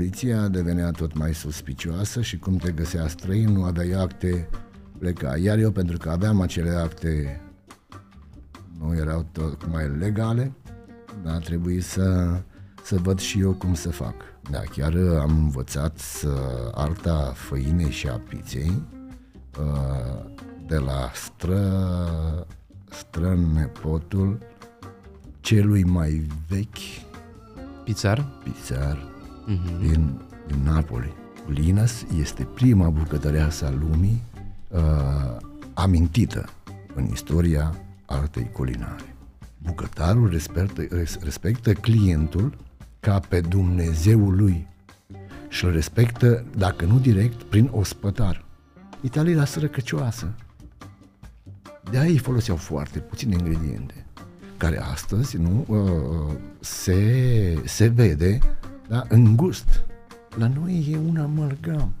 poliția devenea tot mai suspicioasă și cum te găsea străin, nu aveai acte, pleca. Iar eu, pentru că aveam acele acte, nu erau tocmai legale, a trebuit să, să văd și eu cum să fac. Da, chiar am învățat să arta făinei și a piței uh, de la stră, stră nepotul celui mai vechi Pizar? Pizar uh-huh. din, din Napoli. Linas este prima bucătăreasă a lumii uh, amintită în istoria artei culinare. Bucătarul respectă, respectă clientul ca pe Dumnezeul lui și îl respectă, dacă nu direct, prin ospătar. Italia era sărăcăcioasă. De aia ei foloseau foarte puține ingrediente care astăzi nu uh, se, se vede da, în gust. La noi e un amalgam.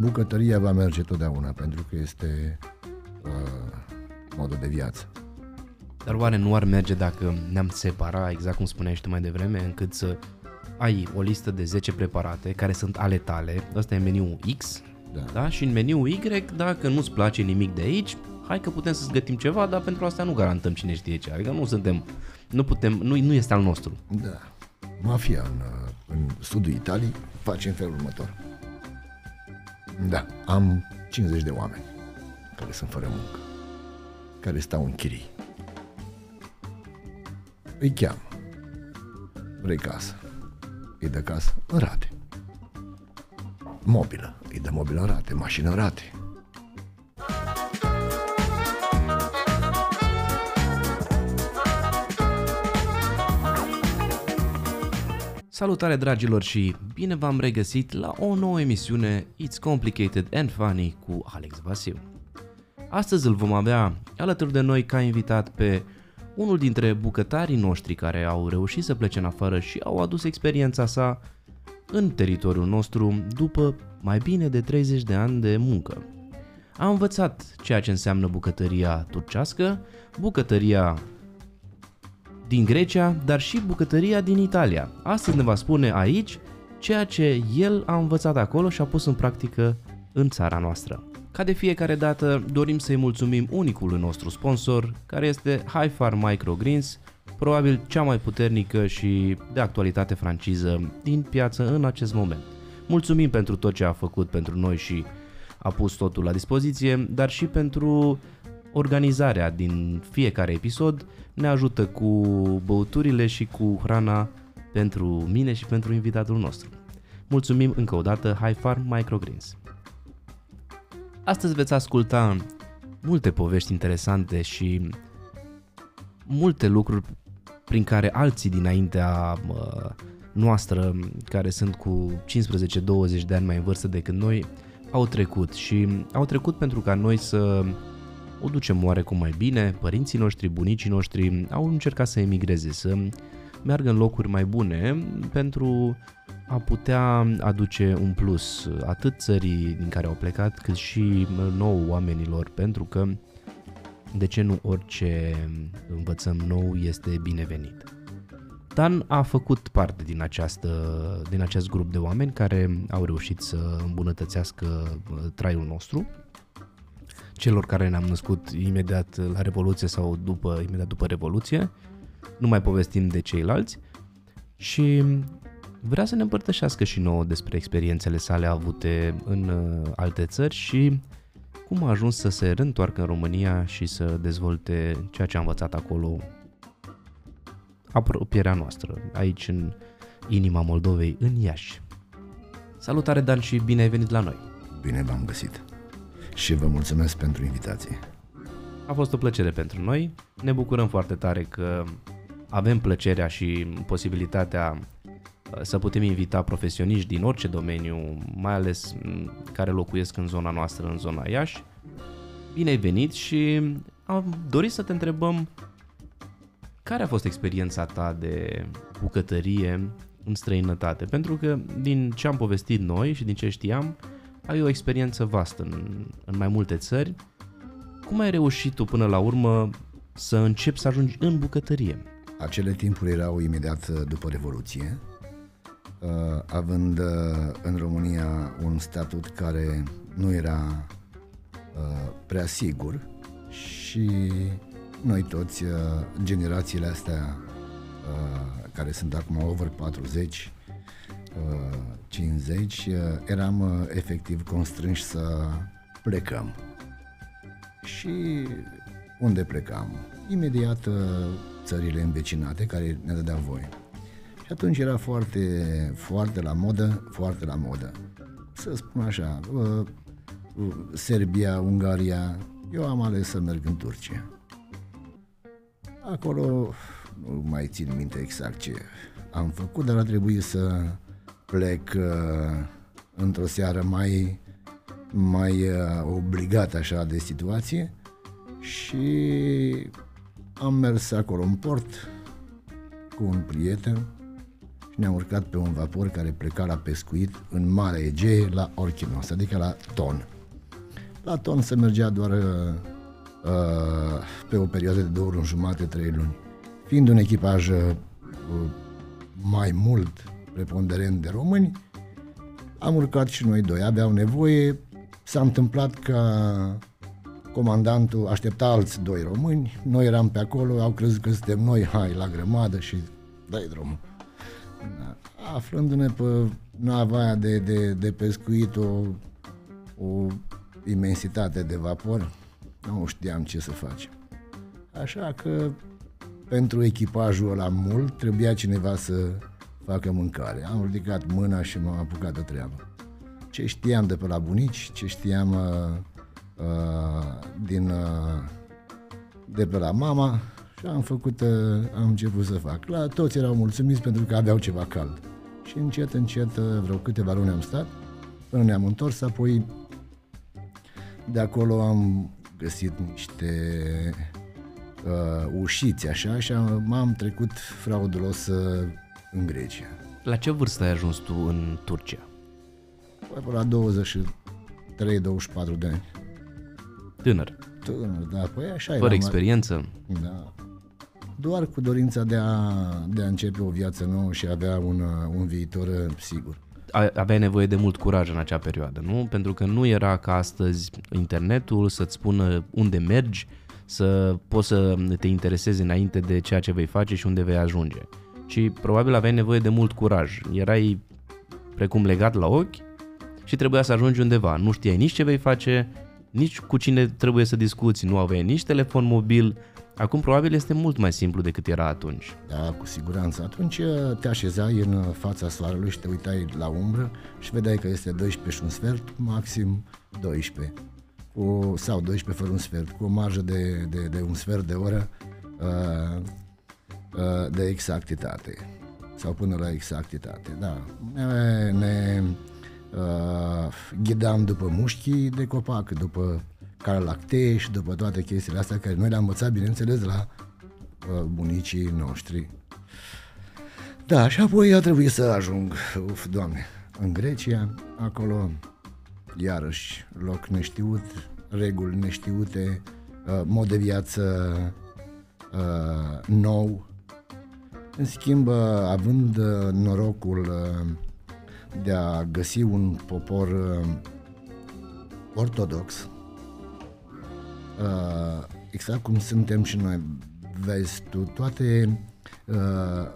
Bucătăria va merge totdeauna pentru că este uh, modul de viață. Dar oare nu ar merge dacă ne-am separa, exact cum spuneai și tu mai devreme, încât să ai o listă de 10 preparate care sunt ale tale, ăsta e meniul X, da. Da? și în meniul Y, dacă nu-ți place nimic de aici, hai că putem să-ți gătim ceva, dar pentru asta nu garantăm cine știe ce. Adică nu suntem, nu putem, nu, nu este al nostru. Da. Mafia în, în sudul Italiei face în felul următor. Da, am 50 de oameni care sunt fără muncă, care stau în chirii. Îi cheamă. Vrei casă? Îi dă casă în rate. Mobilă. Îi dă mobilă în rate. Mașină în rate Salutare dragilor și bine v-am regăsit la o nouă emisiune It's Complicated and Funny cu Alex Vasiu. Astăzi îl vom avea alături de noi ca invitat pe unul dintre bucătarii noștri care au reușit să plece în afară și au adus experiența sa în teritoriul nostru după mai bine de 30 de ani de muncă. A învățat ceea ce înseamnă bucătăria turcească, bucătăria din Grecia, dar și bucătăria din Italia. Astăzi ne va spune aici ceea ce el a învățat acolo și a pus în practică în țara noastră. Ca de fiecare dată, dorim să-i mulțumim unicului nostru sponsor, care este Hi-Far Microgreens, probabil cea mai puternică și de actualitate franciză din piață în acest moment. Mulțumim pentru tot ce a făcut pentru noi și a pus totul la dispoziție, dar și pentru organizarea din fiecare episod ne ajută cu băuturile și cu hrana pentru mine și pentru invitatul nostru. Mulțumim încă o dată High Farm Microgreens. Astăzi veți asculta multe povești interesante și multe lucruri prin care alții dinaintea noastră, care sunt cu 15-20 de ani mai în vârstă decât noi, au trecut și au trecut pentru ca noi să o ducem oarecum mai bine, părinții noștri, bunicii noștri au încercat să emigreze, să meargă în locuri mai bune pentru a putea aduce un plus atât țării din care au plecat, cât și nou oamenilor, pentru că de ce nu orice învățăm nou este binevenit. Dan a făcut parte din, această, din acest grup de oameni care au reușit să îmbunătățească traiul nostru celor care ne-am născut imediat la Revoluție sau după, imediat după Revoluție. Nu mai povestim de ceilalți și vrea să ne împărtășească și nouă despre experiențele sale avute în uh, alte țări și cum a ajuns să se reîntoarcă în România și să dezvolte ceea ce a învățat acolo apropierea noastră, aici în inima Moldovei, în Iași. Salutare Dan și bine ai venit la noi! Bine v-am găsit! Și vă mulțumesc pentru invitație. A fost o plăcere pentru noi. Ne bucurăm foarte tare că avem plăcerea și posibilitatea uh, să putem invita profesioniști din orice domeniu, mai ales mm, care locuiesc în zona noastră, în zona Iași. Bine ai venit și am dorit să te întrebăm care a fost experiența ta de bucătărie în străinătate? Pentru că din ce am povestit noi și din ce știam, ai o experiență vastă în, în mai multe țări. Cum ai reușit tu până la urmă să începi să ajungi în bucătărie? Acele timpuri erau imediat uh, după Revoluție. având în România un statut care nu era prea sigur și noi toți, generațiile astea care sunt acum over 40, 50, eram efectiv constrânși să plecăm. Și unde plecam? Imediat țările învecinate care ne dădeau voie. Și atunci era foarte, foarte la modă, foarte la modă. Să spun așa, Serbia, Ungaria, eu am ales să merg în Turcia. Acolo nu mai țin minte exact ce am făcut, dar a trebuit să plec uh, într-o seară mai, mai uh, obligat așa de situație și am mers acolo în port cu un prieten și ne-am urcat pe un vapor care pleca la pescuit în Marea Egee la Orchinos, adică la Ton. La Ton se mergea doar uh, pe o perioadă de două luni jumate, trei luni. Fiind un echipaj uh, mai mult preponderent de români, am urcat și noi doi. Aveau nevoie, s-a întâmplat ca comandantul aștepta alți doi români, noi eram pe acolo, au crezut că suntem noi, hai, la grămadă și dai drumul. Da. Aflându-ne pe nava aia de, de, de pescuit, o, o imensitate de vapor, nu știam ce să facem. Așa că pentru echipajul ăla mult trebuia cineva să facă mâncare. Am ridicat mâna și m-am apucat de treabă. Ce știam de pe la bunici, ce știam uh, uh, din, uh, de pe la mama și am făcut, uh, am început să fac. La toți erau mulțumiți pentru că aveau ceva cald. Și încet, încet, uh, vreo câteva luni am stat, până ne-am întors, apoi de acolo am găsit niște uh, ușiți așa și m-am trecut fraudulos uh, în Grecia. La ce vârstă ai ajuns tu în Turcia? Păi la 23-24 de ani. Tânăr. Tânăr, da, păi așa Fără era, experiență? Da. Doar cu dorința de a, de a începe o viață nouă și avea un, un viitor uh, sigur aveai nevoie de mult curaj în acea perioadă, nu? Pentru că nu era ca astăzi internetul să-ți spună unde mergi, să poți să te interesezi înainte de ceea ce vei face și unde vei ajunge. Și probabil aveai nevoie de mult curaj. Erai precum legat la ochi și trebuia să ajungi undeva. Nu știai nici ce vei face, nici cu cine trebuie să discuți, nu aveai nici telefon mobil, Acum probabil este mult mai simplu decât era atunci. Da, cu siguranță. Atunci uh, te așezai în uh, fața soarelui și te uitai la umbră și vedeai că este 12 și un sfert, maxim 12. Cu, sau 12 fără un sfert, cu o marjă de, de, de un sfert de oră uh, uh, de exactitate. Sau până la exactitate, da. Ne, ne uh, ghidam după mușchii de copac, după care lactee și după toate chestiile astea care noi le-am învățat, bineînțeles, de la uh, bunicii noștri. Da, și apoi a trebuit să ajung, uf, doamne, în Grecia, acolo, iarăși, loc neștiut, reguli neștiute, uh, mod de viață uh, nou. În schimb, uh, având uh, norocul uh, de a găsi un popor uh, ortodox, uh, exact cum suntem și noi. Vezi tu, toate uh,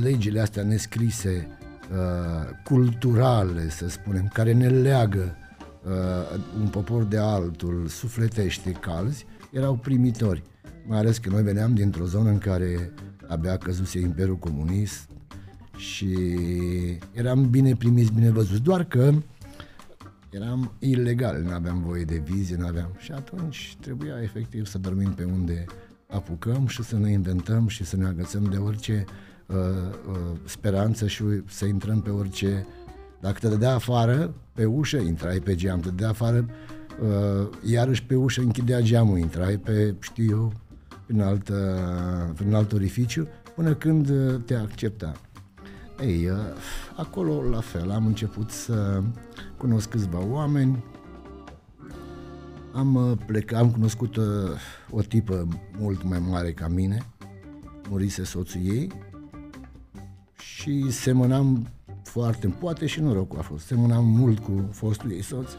legile astea nescrise, uh, culturale, să spunem, care ne leagă uh, un popor de altul, sufletește, calzi, erau primitori. Mai ales că noi veneam dintr-o zonă în care abia căzuse Imperiul Comunist și eram bine primiți, bine văzuți, doar că eram ilegal, nu aveam voie de vizie, nu aveam. Și atunci trebuia efectiv să dormim pe unde apucăm și să ne inventăm și să ne agățăm de orice uh, uh, speranță și să intrăm pe orice... Dacă te dădea afară, pe ușă, intrai pe geam, te dădea afară, uh, iarăși pe ușă închidea geamul, intrai pe, știu eu, prin alt, uh, prin alt orificiu, până când uh, te accepta. Ei, uh, acolo la fel, am început să cunosc câțiva oameni, am uh, plecat, am cunoscut uh, o tipă mult mai mare ca mine, murise soțul ei. Și semănam foarte, poate și norocul a fost, semănam mult cu fostul ei soț,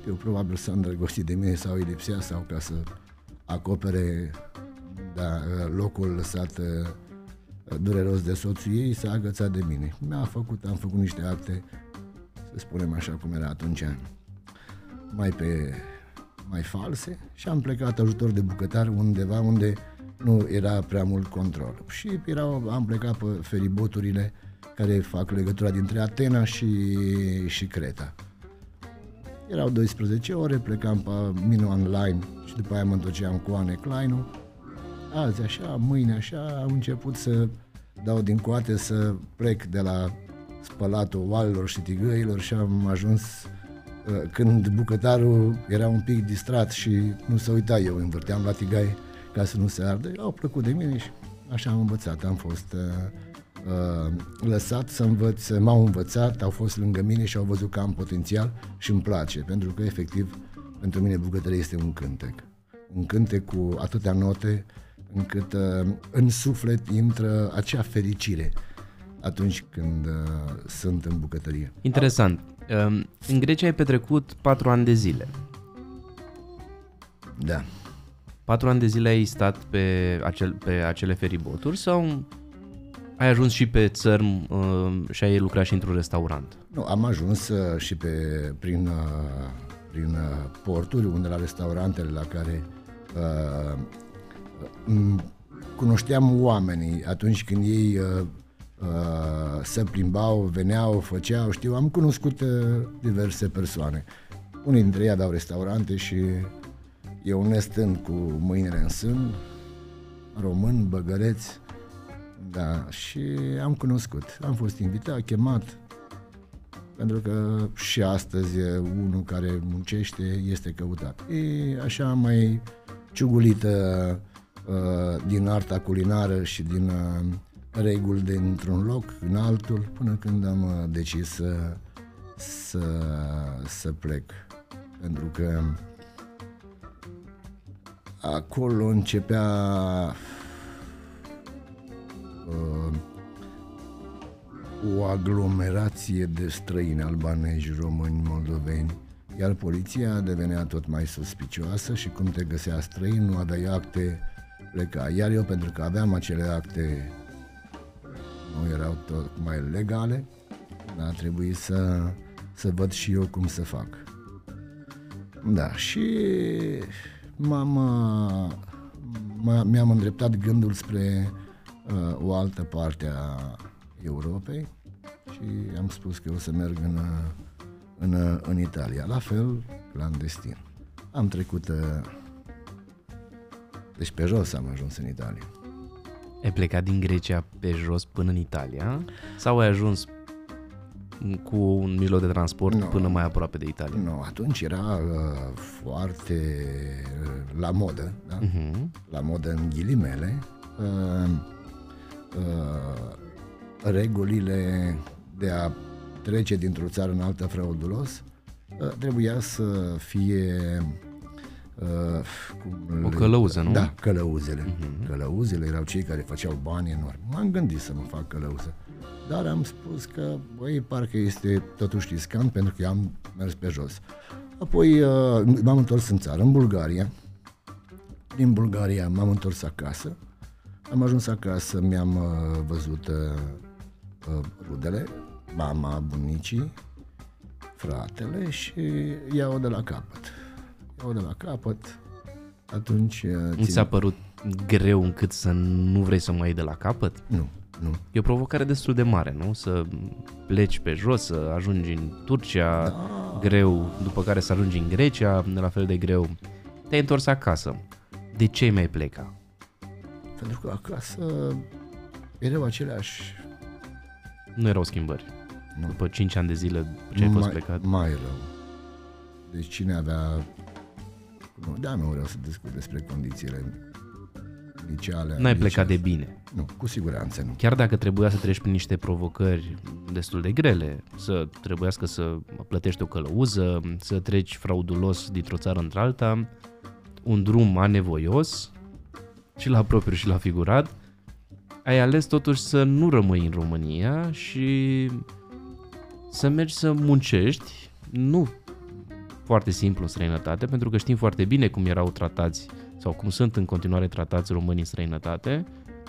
știu, probabil s-a îndrăgostit de mine sau îi lipsea sau ca să acopere da, locul lăsat uh, dureros de soțul ei, s-a agățat de mine. Mi-a făcut, am făcut niște acte, să spunem așa cum era atunci, mai pe mai false și am plecat ajutor de bucătar undeva unde nu era prea mult control. Și erau, am plecat pe feriboturile care fac legătura dintre Atena și, și Creta. Erau 12 ore, plecam pe mine online și după aia mă întorceam cu Ane Kleinu. Azi așa, mâine așa, am început să dau din coate să plec de la spălatul oalelor și tigăilor și am ajuns uh, când bucătarul era un pic distrat și nu se uita, eu învârteam la tigai ca să nu se ardă, au plăcut de mine și așa am învățat, am fost uh, uh, lăsat să învăț, m-au învățat, au fost lângă mine și au văzut că am potențial și îmi place, pentru că efectiv pentru mine bucătăria este un cântec. Un cântec cu atâtea note încât uh, în suflet intră acea fericire atunci când uh, sunt în bucătărie. Interesant. Uh, în Grecia ai petrecut patru ani de zile. Da. Patru ani de zile ai stat pe, acel, pe acele feriboturi sau ai ajuns și pe țărm uh, și ai lucrat și într-un restaurant? Nu, am ajuns uh, și pe, prin, uh, prin uh, porturi, unde la restaurantele la care uh, m- cunoșteam oamenii atunci când ei uh, uh, se plimbau, veneau, făceau, știu, am cunoscut uh, diverse persoane. Unii dintre ei aveau restaurante și eu nestând cu mâinile în sân, român, băgăreți, da, și am cunoscut. Am fost invitat, chemat, pentru că și astăzi unul care muncește este căutat. E așa mai ciugulită uh, din arta culinară și din uh, reguli dintr-un loc în altul, până când am uh, decis să, să, să plec. Pentru că acolo începea uh, o aglomerație de străini albanezi, români, moldoveni, iar poliția devenea tot mai suspicioasă și cum te găsea străin, nu aveai acte, pleca. Iar eu, pentru că aveam acele acte, nu erau tot mai legale, a trebuit să, să văd și eu cum să fac. Da, și m-am, mi-am îndreptat gândul spre uh, o altă parte a Europei și am spus că o să merg în, în, în Italia, la fel clandestin. Am trecut, uh, deci pe jos am ajuns în Italia. Ai plecat din Grecia pe jos până în Italia sau ai ajuns cu un mijloc de transport no, până mai aproape de Italia? Nu, no, atunci era uh, foarte uh, la modă, da? uh-huh. la modă în ghilimele, uh, uh, regulile de a trece dintr-o țară în alta fraudulos uh, trebuia să fie Uh, cum o călăuză, nu? Da, călăuzele. Uh-huh. Călăuzele erau cei care făceau bani enormi. M-am gândit să mă fac călăuză. Dar am spus că, băi, parcă este totuși riscant pentru că am mers pe jos. Apoi uh, m-am întors în țară, în Bulgaria. Din Bulgaria m-am întors acasă. Am ajuns acasă, mi-am uh, văzut uh, uh, rudele, mama, bunicii, fratele și iau de la capăt. Iau de la capăt, atunci... Uh, ți s-a părut greu încât să nu vrei să mai iei de la capăt? Nu, nu. E o provocare destul de mare, nu? Să pleci pe jos, să ajungi în Turcia, da. greu, după care să ajungi în Grecia, la fel de greu. Te-ai întors acasă. De ce mai pleca? Pentru că acasă erau aceleași... Nu erau schimbări. Nu. După 5 ani de zile ce ai fost plecat? Mai rău. Deci cine avea... Da, nu vreau să discut despre condițiile inițiale. N-ai plecat de bine. Nu, cu siguranță nu. Chiar dacă trebuia să treci prin niște provocări destul de grele, să trebuiască să plătești o călăuză, să treci fraudulos dintr-o țară într-alta, un drum anevoios, și la propriu și la figurat, ai ales totuși să nu rămâi în România și să mergi să muncești, nu foarte simplu în străinătate, pentru că știm foarte bine cum erau tratați sau cum sunt în continuare tratați românii în străinătate,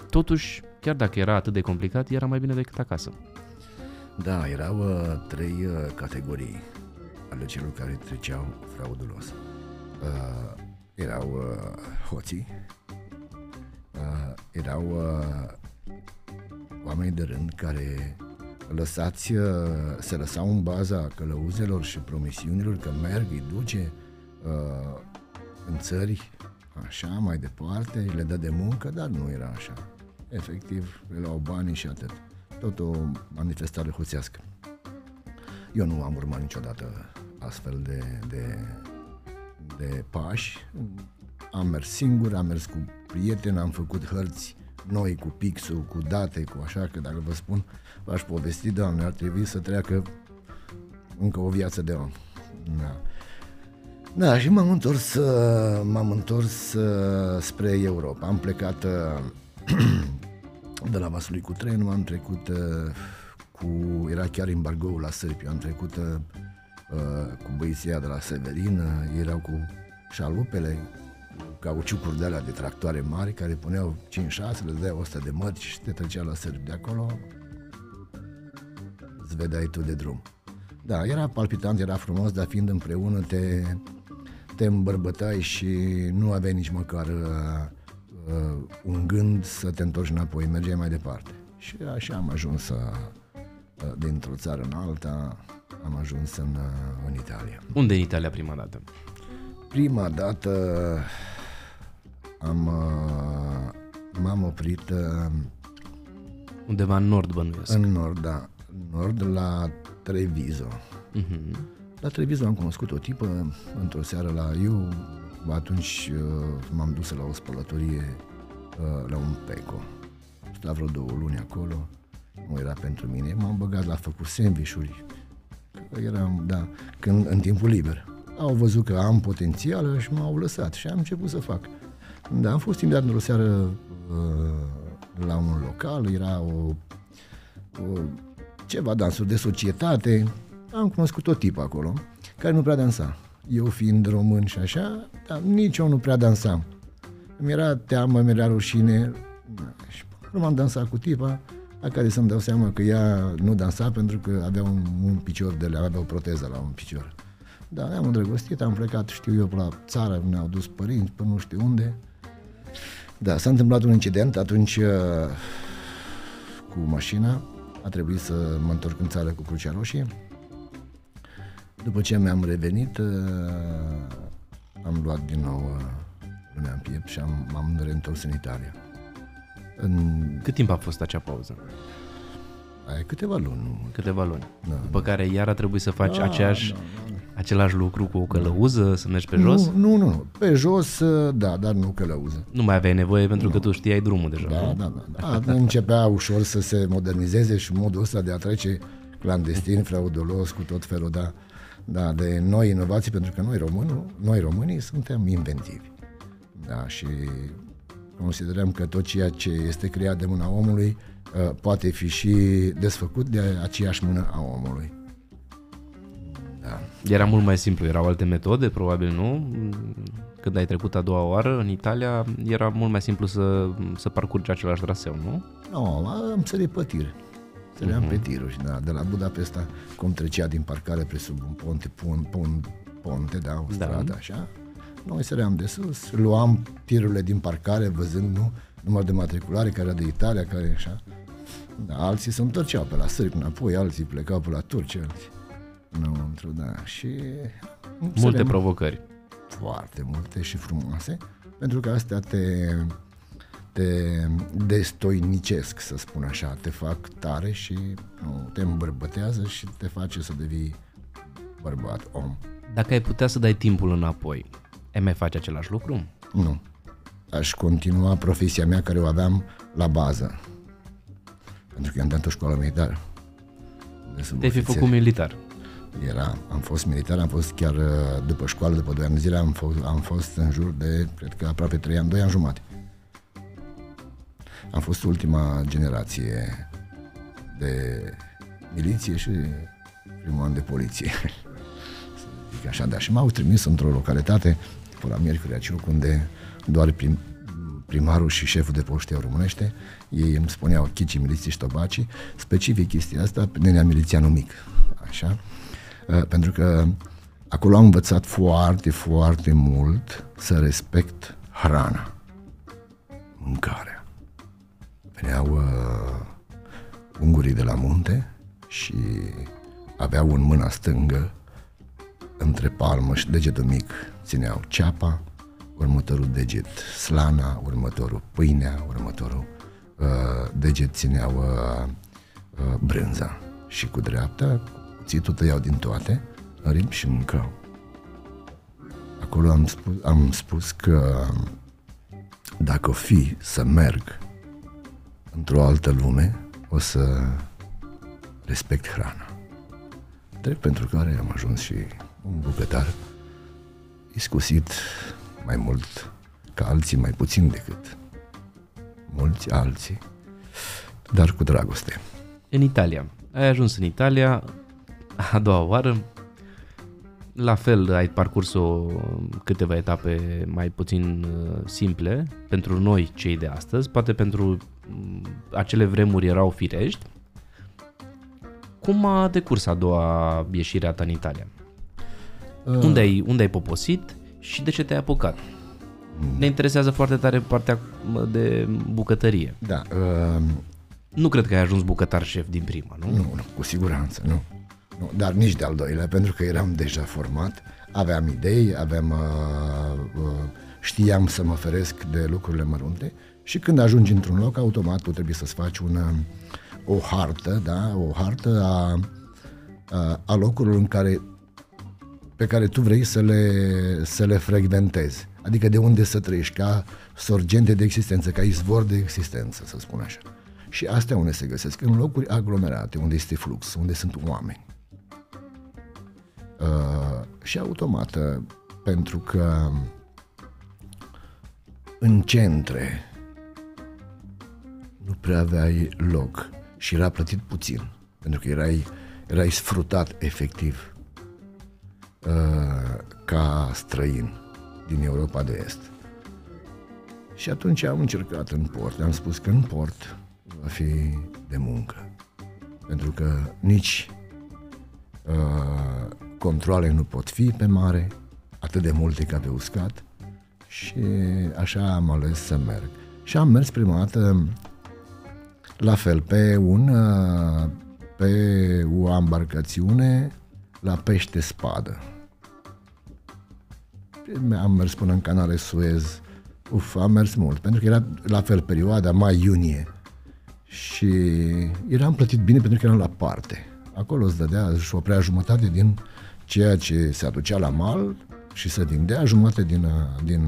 totuși, chiar dacă era atât de complicat, era mai bine decât acasă. Da, erau uh, trei uh, categorii ale celor care treceau fraudulos. Uh, erau uh, hoții, uh, erau uh, oameni de rând care lăsați, uh, se lăsau în baza călăuzelor și promisiunilor că merg, îi duce uh, în țări așa, mai departe, le dă de muncă, dar nu era așa. Efectiv, le luau banii și atât. Tot o manifestare hoțească. Eu nu am urmat niciodată astfel de, de, de pași. Am mers singur, am mers cu prieteni, am făcut hărți noi cu pixul, cu date, cu așa, că dacă vă spun, v-aș povesti, doamne, ar trebui să treacă încă o viață de om. Da. Da, și m-am întors, uh, m-am întors uh, spre Europa. Am plecat uh, de la Vaslui cu trenul, am trecut cu, era chiar embargoul la Sârbi, am trecut cu băieția de la Severin, erau cu șalupele, cauciucuri de alea de tractoare mari care puneau 5-6, le dădeau 100 de mărci și te trecea la Sârbi de acolo, îți vedeai tu de drum. Da, era palpitant, era frumos, dar fiind împreună te, te îmbărbătai și nu aveai nici măcar uh, uh, un gând să te întorci înapoi, mergeai mai departe. Și așa am ajuns uh, uh, dintr-o țară în alta, am ajuns în, uh, în Italia. Unde în Italia prima dată? Prima dată am, uh, m-am oprit uh, Undeva în nord, bănuiesc. în nord, da, în nord la Treviso. Mhm. La Treviso am cunoscut o tipă într-o seară la eu, atunci uh, m-am dus la o spălătorie uh, la un peco. Sta vreo două luni acolo, nu era pentru mine, m-am băgat la făcut sandvișuri. Eram, da, când, în timpul liber. Au văzut că am potențial și m-au lăsat și am început să fac. Da, am fost invitat într-o seară uh, la un local, era o, o ceva dansuri de societate, am cunoscut o tipă acolo, care nu prea dansa. Eu fiind român și așa, dar nici eu nu prea dansam. Mi era teamă, mi era rușine da, și nu m-am dansat cu tipa, la care să-mi dau seama că ea nu dansa pentru că avea un, un picior de le avea o proteză la un picior. Da, ne-am îndrăgostit, am plecat, știu eu, pe la țară, ne-au dus părinți, până nu știu unde. Da, s-a întâmplat un incident, atunci uh, cu mașina, a trebuit să mă întorc în țară cu Crucea Roșie. După ce mi-am revenit, uh, am luat din nou uh, lumea în piept și am, m-am reîntors în Italia. În Cât timp a fost acea pauză? ai, câteva luni. nu? Câteva luni. Da, După care iar a trebuit să faci Da, aceeași, da, da. Același lucru cu o călăuză, să mergi pe jos? Nu, nu, nu, nu. Pe jos, uh, da, dar nu călăuză. Nu mai aveai nevoie pentru că tu știai drumul deja. Da, nu? da, da. da. Începea ușor să se modernizeze și modul ăsta de a trece clandestin, fraudulos, cu tot felul, da, da, de noi inovații, pentru că noi românii, noi românii suntem inventivi. Da, și considerăm că tot ceea ce este creat de mâna omului uh, poate fi și desfăcut de aceeași mână a omului. Da. Era mult mai simplu, erau alte metode, probabil, nu? Când ai trecut a doua oară în Italia, era mult mai simplu să, să parcurgi același traseu, nu? Nu, am sărit pe tir. Săream Mhm. pe tiruri, da, de la Budapesta, cum trecea din parcare pe sub un ponte, pun, pun, ponte, da, o Da. stradă, așa. Noi săream de sus, luam tirurile din parcare, văzând, nu, număr de matriculare, care era de Italia, care așa. Da, alții se întorceau pe la sârbi înapoi, alții plecau pe la turci, alții înăuntru, da, și... Multe săream- provocări. foarte multe și frumoase, pentru că astea te, te destoinicesc, să spun așa, te fac tare și nu, te îmbărbătează și te face să devii bărbat, om. Dacă ai putea să dai timpul înapoi, ai mai face același lucru? Nu. Aș continua profesia mea care o aveam la bază. Pentru că am dat o școală militară. De sub Te-ai fi ofițeri. făcut militar. Era, am fost militar, am fost chiar uh, după școală, după 2 ani de zile, am fost, am fost în jur de, cred că aproape 3 ani, 2 ani jumate. Am fost ultima generație de miliție și primul an de poliție. Să zic așa, da. Și m-au trimis într-o localitate, pe la Miercurea Ciuc, unde doar prim, primarul și șeful de poște românește, ei îmi spuneau chici, miliții și tobaci, specific chestia asta, nenea milițianul mic, așa, uh, pentru că acolo am învățat foarte, foarte mult să respect hrana, mâncarea. Veneau uh, ungurii de la munte și aveau în mâna stângă, între palmă și degetul mic, țineau ceapa, următorul deget slana, următorul pâinea, următorul uh, deget țineau uh, uh, brânza. Și cu dreapta, cuțitul tăiau din toate, în ritm și mâncau. Acolo am spus, am spus că dacă o fi să merg într-o altă lume, o să respect hrana. Drept pentru care am ajuns și un bucătar iscusit mai mult ca alții, mai puțin decât mulți alții, dar cu dragoste. În Italia. Ai ajuns în Italia a doua oară. La fel, ai parcurs o câteva etape mai puțin uh, simple pentru noi, cei de astăzi. Poate pentru mm, acele vremuri erau firești. Cum a decurs a doua ieșire a ta în Italia? Uh. Unde, ai, unde ai poposit și de ce te-ai apucat? Ne interesează foarte tare partea de bucătărie. Da. Uh, nu cred că ai ajuns bucătar șef din prima, nu? Nu, nu, cu siguranță, nu. Nu. Dar nici de-al doilea, pentru că eram deja format, aveam idei, aveam, uh, uh, știam să mă feresc de lucrurile mărunte și când ajungi într-un loc, automat tu trebuie să-ți faci una, o hartă, da? o hartă a, a, a locurilor în care pe care tu vrei să le, să le frecventezi. Adică de unde să trăiești, ca sorgente de existență, ca izvor de existență, să spun așa. Și astea unde se găsesc? În locuri aglomerate, unde este flux, unde sunt oameni. Uh, și automată, pentru că în centre nu prea aveai loc și era plătit puțin, pentru că erai, erai sfrutat efectiv uh, ca străin din Europa de Est. Și atunci am încercat în port, am spus că în port va fi de muncă. Pentru că nici uh, controle nu pot fi pe mare, atât de multe ca pe uscat, și așa am ales să merg. Și am mers prima dată la fel pe un uh, pe o embarcațiune la pește spadă am mers până în canale Suez. Uf, am mers mult, pentru că era la fel perioada mai-iunie și eram plătit bine pentru că eram la parte. Acolo îți dădea, își oprea jumătate din ceea ce se aducea la mal și se vindea, jumătate din, din,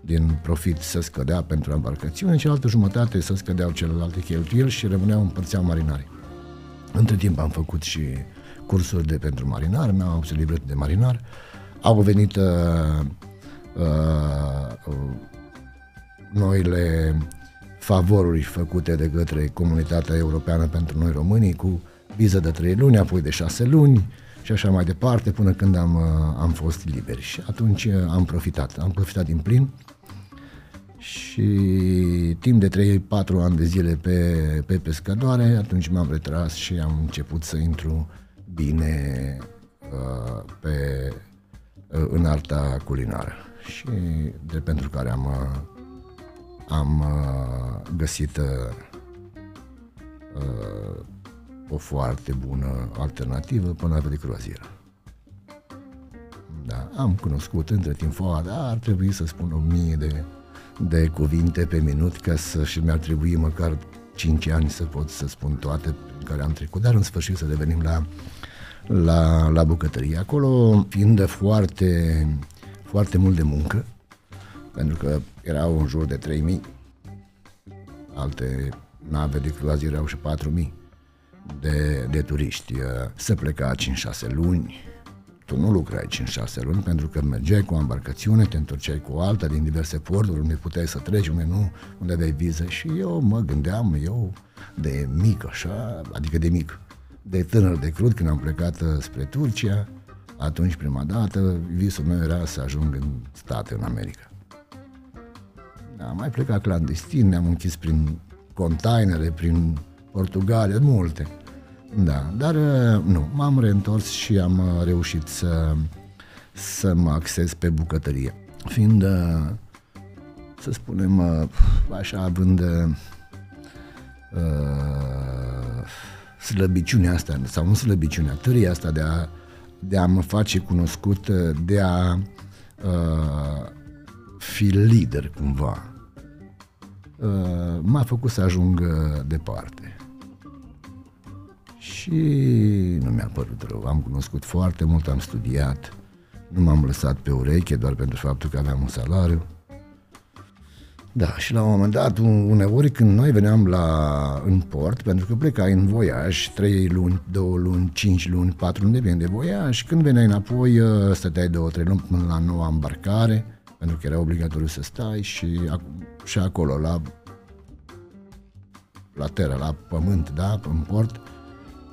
din profit se scădea pentru embarcațiune, cealaltă jumătate se scădeau celelalte cheltuieli și rămâneau împărțeau marinari. Între timp am făcut și cursuri de pentru marinar, mi-am avut libret de marinar, uh, au venit uh, uh, noile favoruri făcute de către comunitatea europeană pentru noi românii cu viză de 3 luni, apoi de 6 luni și așa mai departe până când am, uh, am fost liberi și atunci uh, am profitat, am profitat din plin. Și timp de 3-4 ani de zile pe, pe pescădoare, atunci m-am retras și am început să intru bine uh, pe Uh, în arta culinară. Și de pentru care am, uh, am uh, găsit o foarte bună alternativă până la de croazieră. Da, am cunoscut între timp foada, ar trebui să spun o mie de, de cuvinte pe minut ca să și mi-ar trebui măcar 5 ani să pot să spun toate prin care am trecut, dar în sfârșit să devenim la la, la bucătărie. Acolo, fiind foarte, foarte mult de muncă, pentru că erau în jur de 3000, alte nave de croazieră erau și 4000 de, de turiști. Se pleca 5-6 luni, tu nu lucrai 5-6 luni pentru că mergeai cu o embarcațiune, te întorceai cu alta din diverse porturi unde puteai să treci, unde nu, unde aveai viză și eu mă gândeam, eu de mic așa, adică de mic, de tânăr de crud când am plecat uh, spre Turcia, atunci prima dată visul meu era să ajung în state, în America. Am mai plecat clandestin, ne-am închis prin containere, prin Portugalia, multe. Da, dar uh, nu, m-am reîntors și am uh, reușit să, să mă axez pe bucătărie. Fiind, uh, să spunem, așa, având slăbiciunea asta, sau nu slăbiciunea, tăria asta de a, de a mă face cunoscut, de a uh, fi lider cumva, uh, m-a făcut să ajung departe și nu mi-a părut rău. Am cunoscut foarte mult, am studiat, nu m-am lăsat pe ureche doar pentru faptul că aveam un salariu. Da, și la un moment dat, uneori când noi veneam la, în port, pentru că plecai în voiaj, 3 luni, 2 luni, 5 luni, 4 luni, depinde de voiaj, când veneai înapoi, ă, stăteai 2-3 luni până la noua îmbarcare, pentru că era obligatoriu să stai și, și acolo, la, la terra, la pământ, da, în port,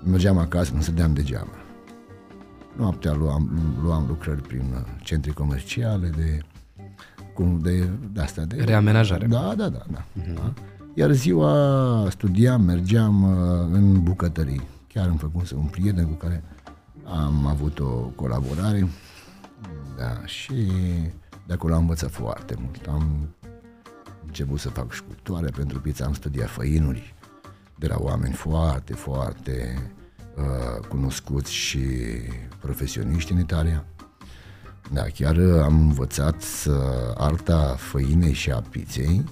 mergeam acasă, nu stăteam degeaba. Noaptea luam, luam lucrări prin uh, centri comerciale de cum de, de asta de reamenajare. Da, da, da, da, uh-huh. da. Iar ziua studiam, mergeam uh, în bucătării. Chiar îmi făcut un prieten cu care am avut o colaborare. Da, și de acolo am învățat foarte mult. Am început să fac șcultoare pentru pizza, am studiat făinuri de la oameni foarte, foarte uh, cunoscuți și profesioniști în Italia. Da, chiar am învățat să arta făinei și a pizzei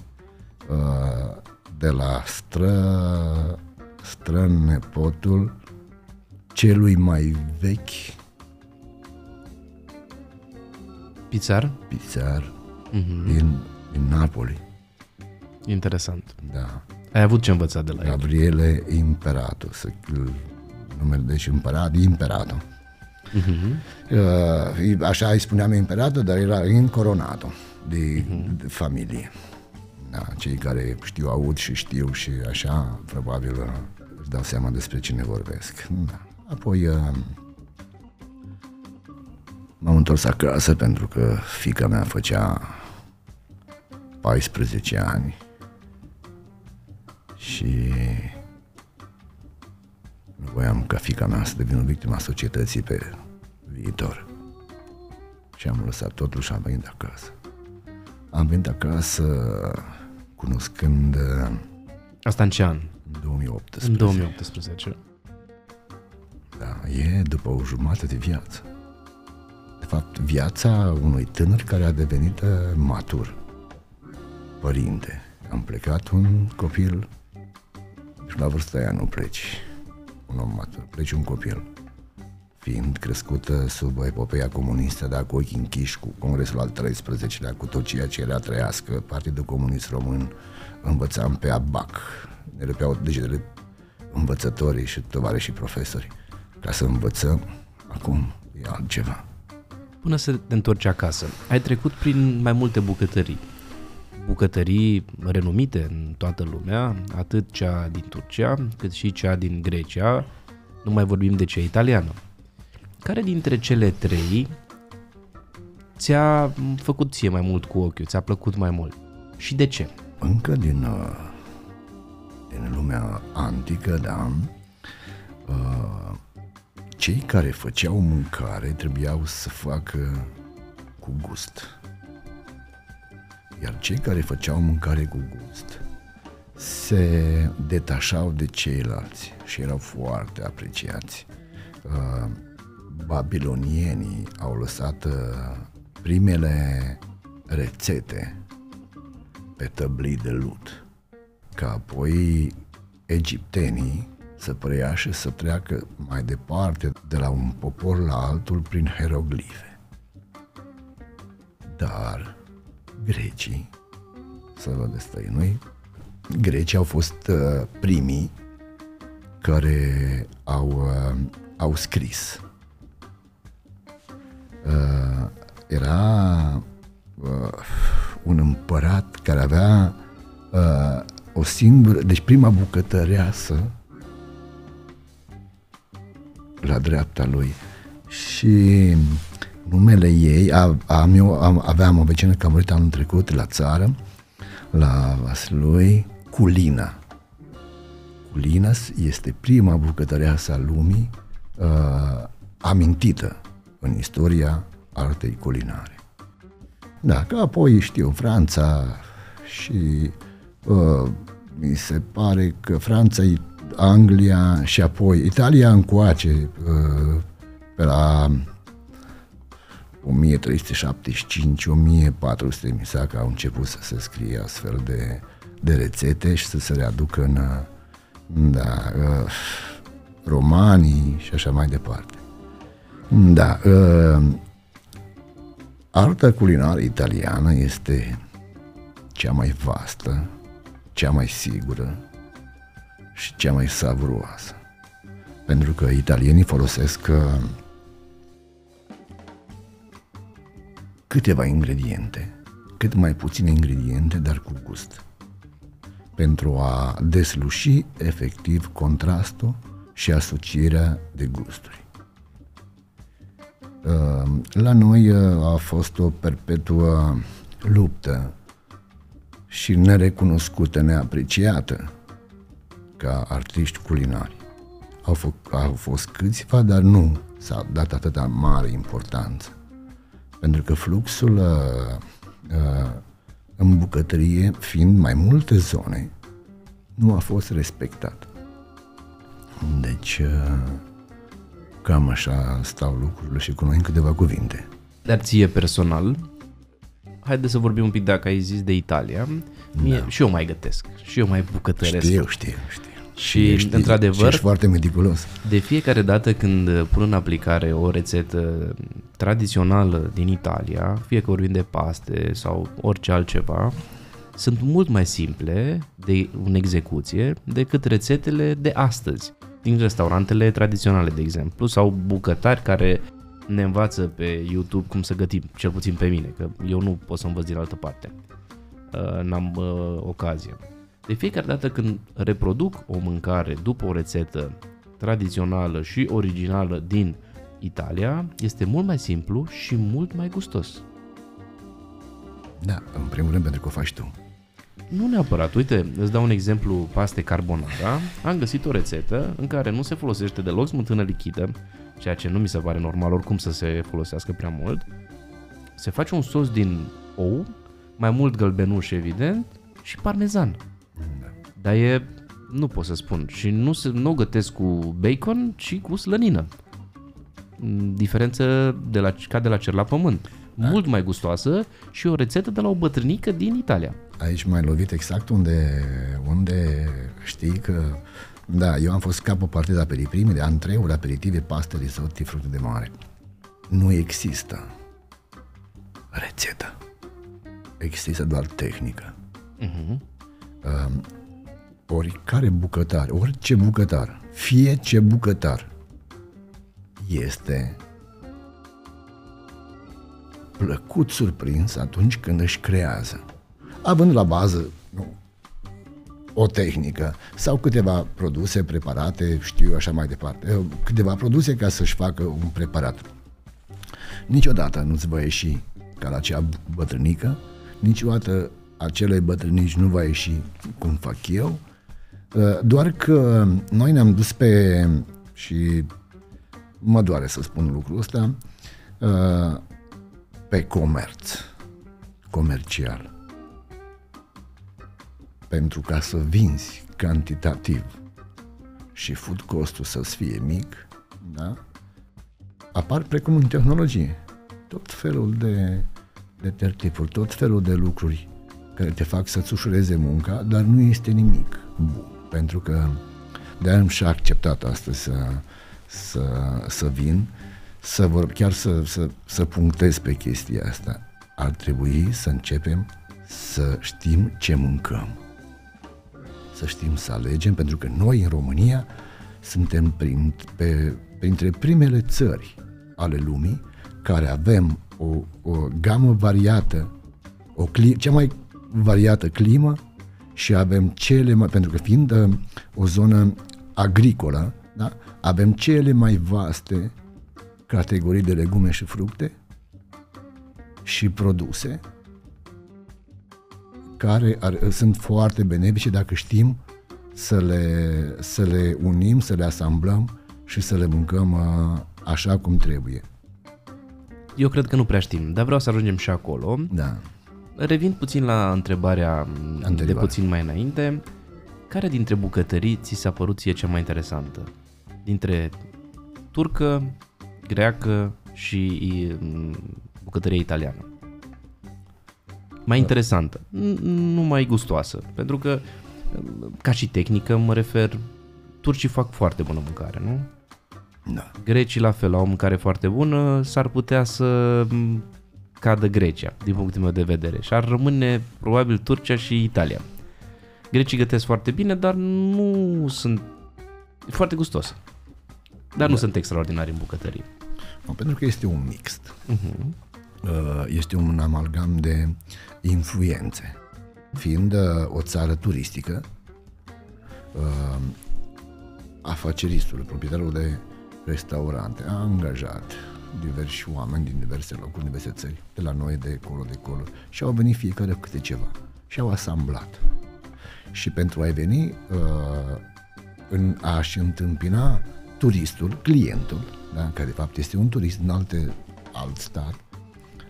uh, de la stră, strănepotul celui mai vechi Pizzar? Pizzar mm-hmm. din, din Napoli. Interesant. Da. Ai avut ce învăța de la el? Gabriele Imperato, să, numele deci împărat, Imperato. Uh-huh. Așa îi spuneam Imperato, dar era incoronato de, uh-huh. de familie. Da, cei care știu, aud și știu și așa, probabil uh, își dau seama despre cine vorbesc. Da. Apoi uh, m-am întors acasă pentru că fica mea făcea 14 ani și nu voiam ca fica mea să devină victima societății pe viitor. Și am lăsat totul și am venit acasă. Am venit acasă cunoscând... Asta în ce an? În 2018. În 2018. Da, e după o jumătate de viață. De fapt, viața unui tânăr care a devenit matur, părinte. Am plecat un copil și la vârsta aia nu pleci un om matur, pleci un copil. Fiind crescută sub epopeea comunistă, dar cu ochii închiși, cu Congresul al 13-lea, cu tot ceea ce era trăiască, Partidul Comunist Român, învățam pe ABAC, ne răpeau degetele învățătorii și și profesori. Ca să învățăm, acum e altceva. Până să te întorci acasă, ai trecut prin mai multe bucătării bucătării renumite în toată lumea, atât cea din Turcia, cât și cea din Grecia, nu mai vorbim de cea italiană. Care dintre cele trei ți-a făcut ție mai mult cu ochiul, ți-a plăcut mai mult? Și de ce? Încă din, uh, din lumea antică, da, uh, cei care făceau mâncare trebuiau să facă cu gust iar cei care făceau mâncare cu gust se detașau de ceilalți și erau foarte apreciați. Uh, babilonienii au lăsat uh, primele rețete pe tăblii de lut, ca apoi egiptenii să preia și să treacă mai departe de la un popor la altul prin hieroglife. Dar grecii, să vă destăinui, grecii au fost uh, primii care au, uh, au scris. uh, era uh, un împărat care avea uh, o singură, deci prima bucătăreasă la dreapta lui și numele ei, a, am eu, am, aveam o vecină care a murit anul trecut la țară, la Vaslui, Culina. Culina este prima bucătăreasă a lumii uh, amintită în istoria artei culinare. Da, că apoi știu, Franța și uh, mi se pare că Franța, Anglia și apoi Italia încoace uh, pe la 1375-1400 mi sa că au început să se scrie astfel de, de rețete și să se readucă în da, uh, romanii și așa mai departe. Da, uh, arta culinară italiană este cea mai vastă, cea mai sigură și cea mai savuroasă. Pentru că italienii folosesc uh, câteva ingrediente, cât mai puține ingrediente, dar cu gust, pentru a desluși efectiv contrastul și asocierea de gusturi. Uh, la noi uh, a fost o perpetuă luptă și nerecunoscută, neapreciată ca artiști culinari. Au, f- au fost câțiva, dar nu s-a dat atâta mare importanță. Pentru că fluxul uh, uh, în bucătărie, fiind mai multe zone, nu a fost respectat. Deci, uh, cam așa stau lucrurile și cu noi în câteva cuvinte. Dar ție personal, haideți să vorbim un pic dacă ai zis de Italia. Mie, da. Și eu mai gătesc, și eu mai bucătăresc. Știu, știu, știu. Și, ești, într-adevăr, ești foarte meticulos. De fiecare dată când pun în aplicare o rețetă tradițională din Italia, fie că vorbim de paste sau orice altceva, sunt mult mai simple de în execuție decât rețetele de astăzi, din restaurantele tradiționale, de exemplu, sau bucătari care ne învață pe YouTube cum să gătim, cel puțin pe mine, că eu nu pot să învăț din altă parte. Uh, n-am uh, ocazie. De fiecare dată când reproduc o mâncare după o rețetă tradițională și originală din Italia, este mult mai simplu și mult mai gustos. Da, în primul rând pentru că o faci tu. Nu neapărat. Uite, îți dau un exemplu paste carbonara. Am găsit o rețetă în care nu se folosește deloc smântână lichidă, ceea ce nu mi se pare normal oricum să se folosească prea mult. Se face un sos din ou, mai mult gălbenuș evident și parmezan. Dar e, nu pot să spun, și nu, se, nu o gătesc cu bacon, ci cu slănină. Diferență de la, ca de la cer la pământ. Da. Mult mai gustoasă și o rețetă de la o bătrânică din Italia. Aici m-ai lovit exact unde, unde știi că da, eu am fost capul partida per i primi de antreuri, aperitive, paste, risotti, fructe de mare. Nu există rețetă. Există doar tehnică. Uh-huh. Uh, oricare bucătar, orice bucătar, fie ce bucătar. Este plăcut surprins atunci când își creează, având la bază nu, o tehnică sau câteva produse preparate, știu așa mai departe, câteva produse ca să-și facă un preparat. Niciodată nu-ți va ieși ca la cea bătrânică, niciodată acelei bătrânici nu va ieși cum fac eu, Uh, doar că noi ne-am dus pe, și mă doare să spun lucrul ăsta, uh, pe comerț, comercial. Pentru ca să vinzi cantitativ și food costul să-ți fie mic, da? apar precum în tehnologie tot felul de, de tertipuri, tot felul de lucruri care te fac să-ți ușureze munca, dar nu este nimic bun pentru că de am și acceptat astăzi să, să, să vin, să vor, chiar să, să, să punctez pe chestia asta. Ar trebui să începem să știm ce mâncăm. Să știm să alegem, pentru că noi în România suntem prin, pe, printre primele țări ale lumii care avem o, o gamă variată, o cli- cea mai variată climă și avem cele mai, pentru că fiind uh, o zonă agricolă, da, avem cele mai vaste categorii de legume și fructe și produse care ar, sunt foarte benefice dacă știm să le, să le unim, să le asamblăm și să le mâncăm uh, așa cum trebuie. Eu cred că nu prea știm, dar vreau să ajungem și acolo. Da. Revin puțin la întrebarea Anterioară. de puțin mai înainte. Care dintre bucătării ți s-a părut ție cea mai interesantă? Dintre turcă, greacă și mm, bucătăria italiană. Mai interesantă, n- nu mai gustoasă, pentru că mm, ca și tehnică mă refer, turcii fac foarte bună mâncare, nu? Da. Grecii la fel au o mâncare foarte bună, s-ar putea să m, cadă Grecia, din punctul meu de vedere. Și ar rămâne probabil Turcia și Italia. Grecii gătesc foarte bine, dar nu sunt... E foarte gustos. Dar nu Da. sunt extraordinari în bucătărie. Nu, pentru că este un mixt. Uh-huh. Uh, Este un amalgam de influențe. Fiind uh, o țară turistică, uh, afaceristul, proprietarul de restaurante, a angajat diversi oameni din diverse locuri, din diverse țări, de la noi, de acolo, de acolo, și au venit fiecare cu câte ceva. Și au asamblat. Și pentru a veni uh, în a-și întâmpina turistul, clientul, da, care de fapt este un turist din alte, alt stat,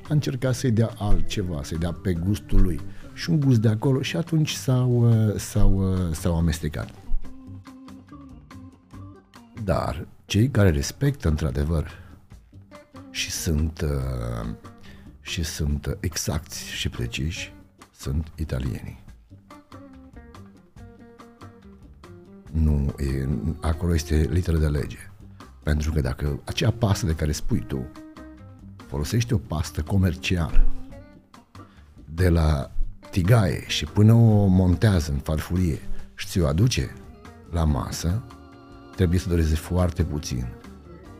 a încercat să-i dea altceva, să-i dea pe gustul lui și un gust de acolo și atunci s-au, uh, s-au, uh, s-au amestecat. Dar cei care respectă într-adevăr și sunt, uh, și sunt exacti și preciși sunt italienii. Nu, e, acolo este literă de lege. Pentru că dacă acea pastă de care spui tu folosește o pastă comercială de la tigaie și până o montează în farfurie și ți-o aduce la masă, trebuie să dureze foarte puțin.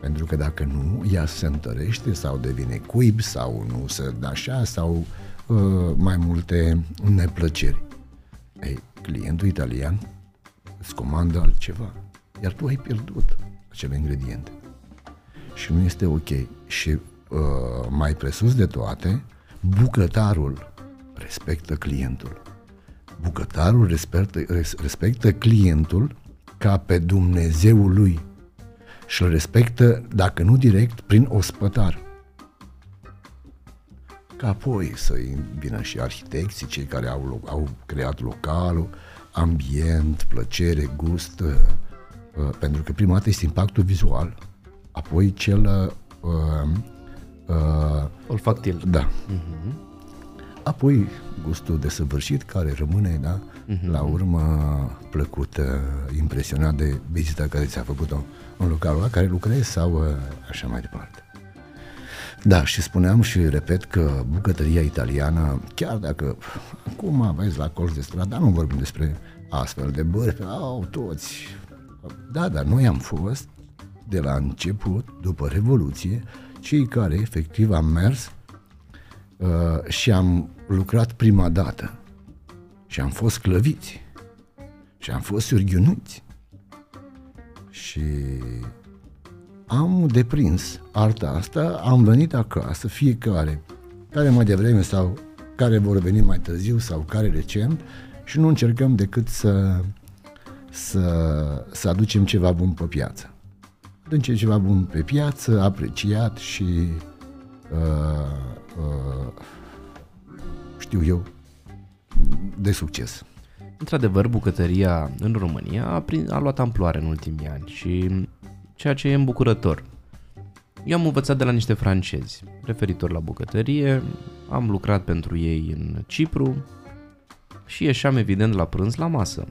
Pentru că dacă nu, ea se întărește sau devine cuib sau nu se dă așa sau uh, mai multe neplăceri. Ei, clientul italian îți comandă altceva, iar tu ai pierdut acele ingrediente. Și nu este ok. Și uh, mai presus de toate, bucătarul respectă clientul. Bucătarul respectă, res- respectă clientul ca pe Dumnezeul lui și îl respectă, dacă nu direct, prin ospătar. Ca apoi să vină și arhitecții, cei care au, lo- au creat localul, ambient, plăcere, gust, uh, uh, pentru că prima dată este impactul vizual, apoi cel uh, uh, Olfactil. da. Apoi gustul desăvârșit care rămâne, da, la urmă plăcut, uh, impresionat de vizita care ți-a făcut-o în localul la care lucrezi sau uh, așa mai departe. Da, și spuneam și repet că bucătăria italiană, chiar dacă acum aveți la colț de stradă, dar nu vorbim despre astfel de bărfi, au toți. Da, dar noi am fost de la început, după Revoluție, cei care efectiv am mers uh, și am lucrat prima dată și am fost clăviți și am fost surghiunuți și am deprins arta asta, am venit acasă, fiecare, care mai devreme sau care vor veni mai târziu sau care recent și nu încercăm decât să, să, să aducem ceva bun pe piață. Aducem ceva bun pe piață, apreciat și uh, uh, știu eu, de succes. Într-adevăr, bucătăria în România a, prin, a luat amploare în ultimii ani și ceea ce e îmbucurător. Eu am învățat de la niște francezi referitor la bucătărie, am lucrat pentru ei în Cipru și ieșeam evident la prânz la masă.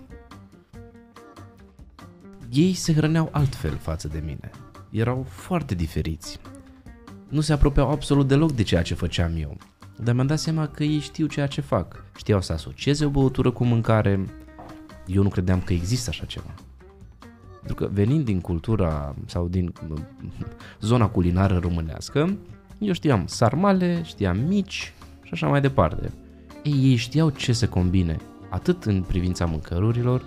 Ei se hrăneau altfel față de mine. Erau foarte diferiți. Nu se apropiau absolut deloc de ceea ce făceam eu. Dar mi-am dat seama că ei știu ceea ce fac. Știau să asocieze o băutură cu mâncare. Eu nu credeam că există așa ceva. Pentru că venind din cultura sau din uh, zona culinară românească, Eu știam sarmale, știam mici și așa mai departe. Ei, ei știau ce să combine, atât în privința mâncărurilor,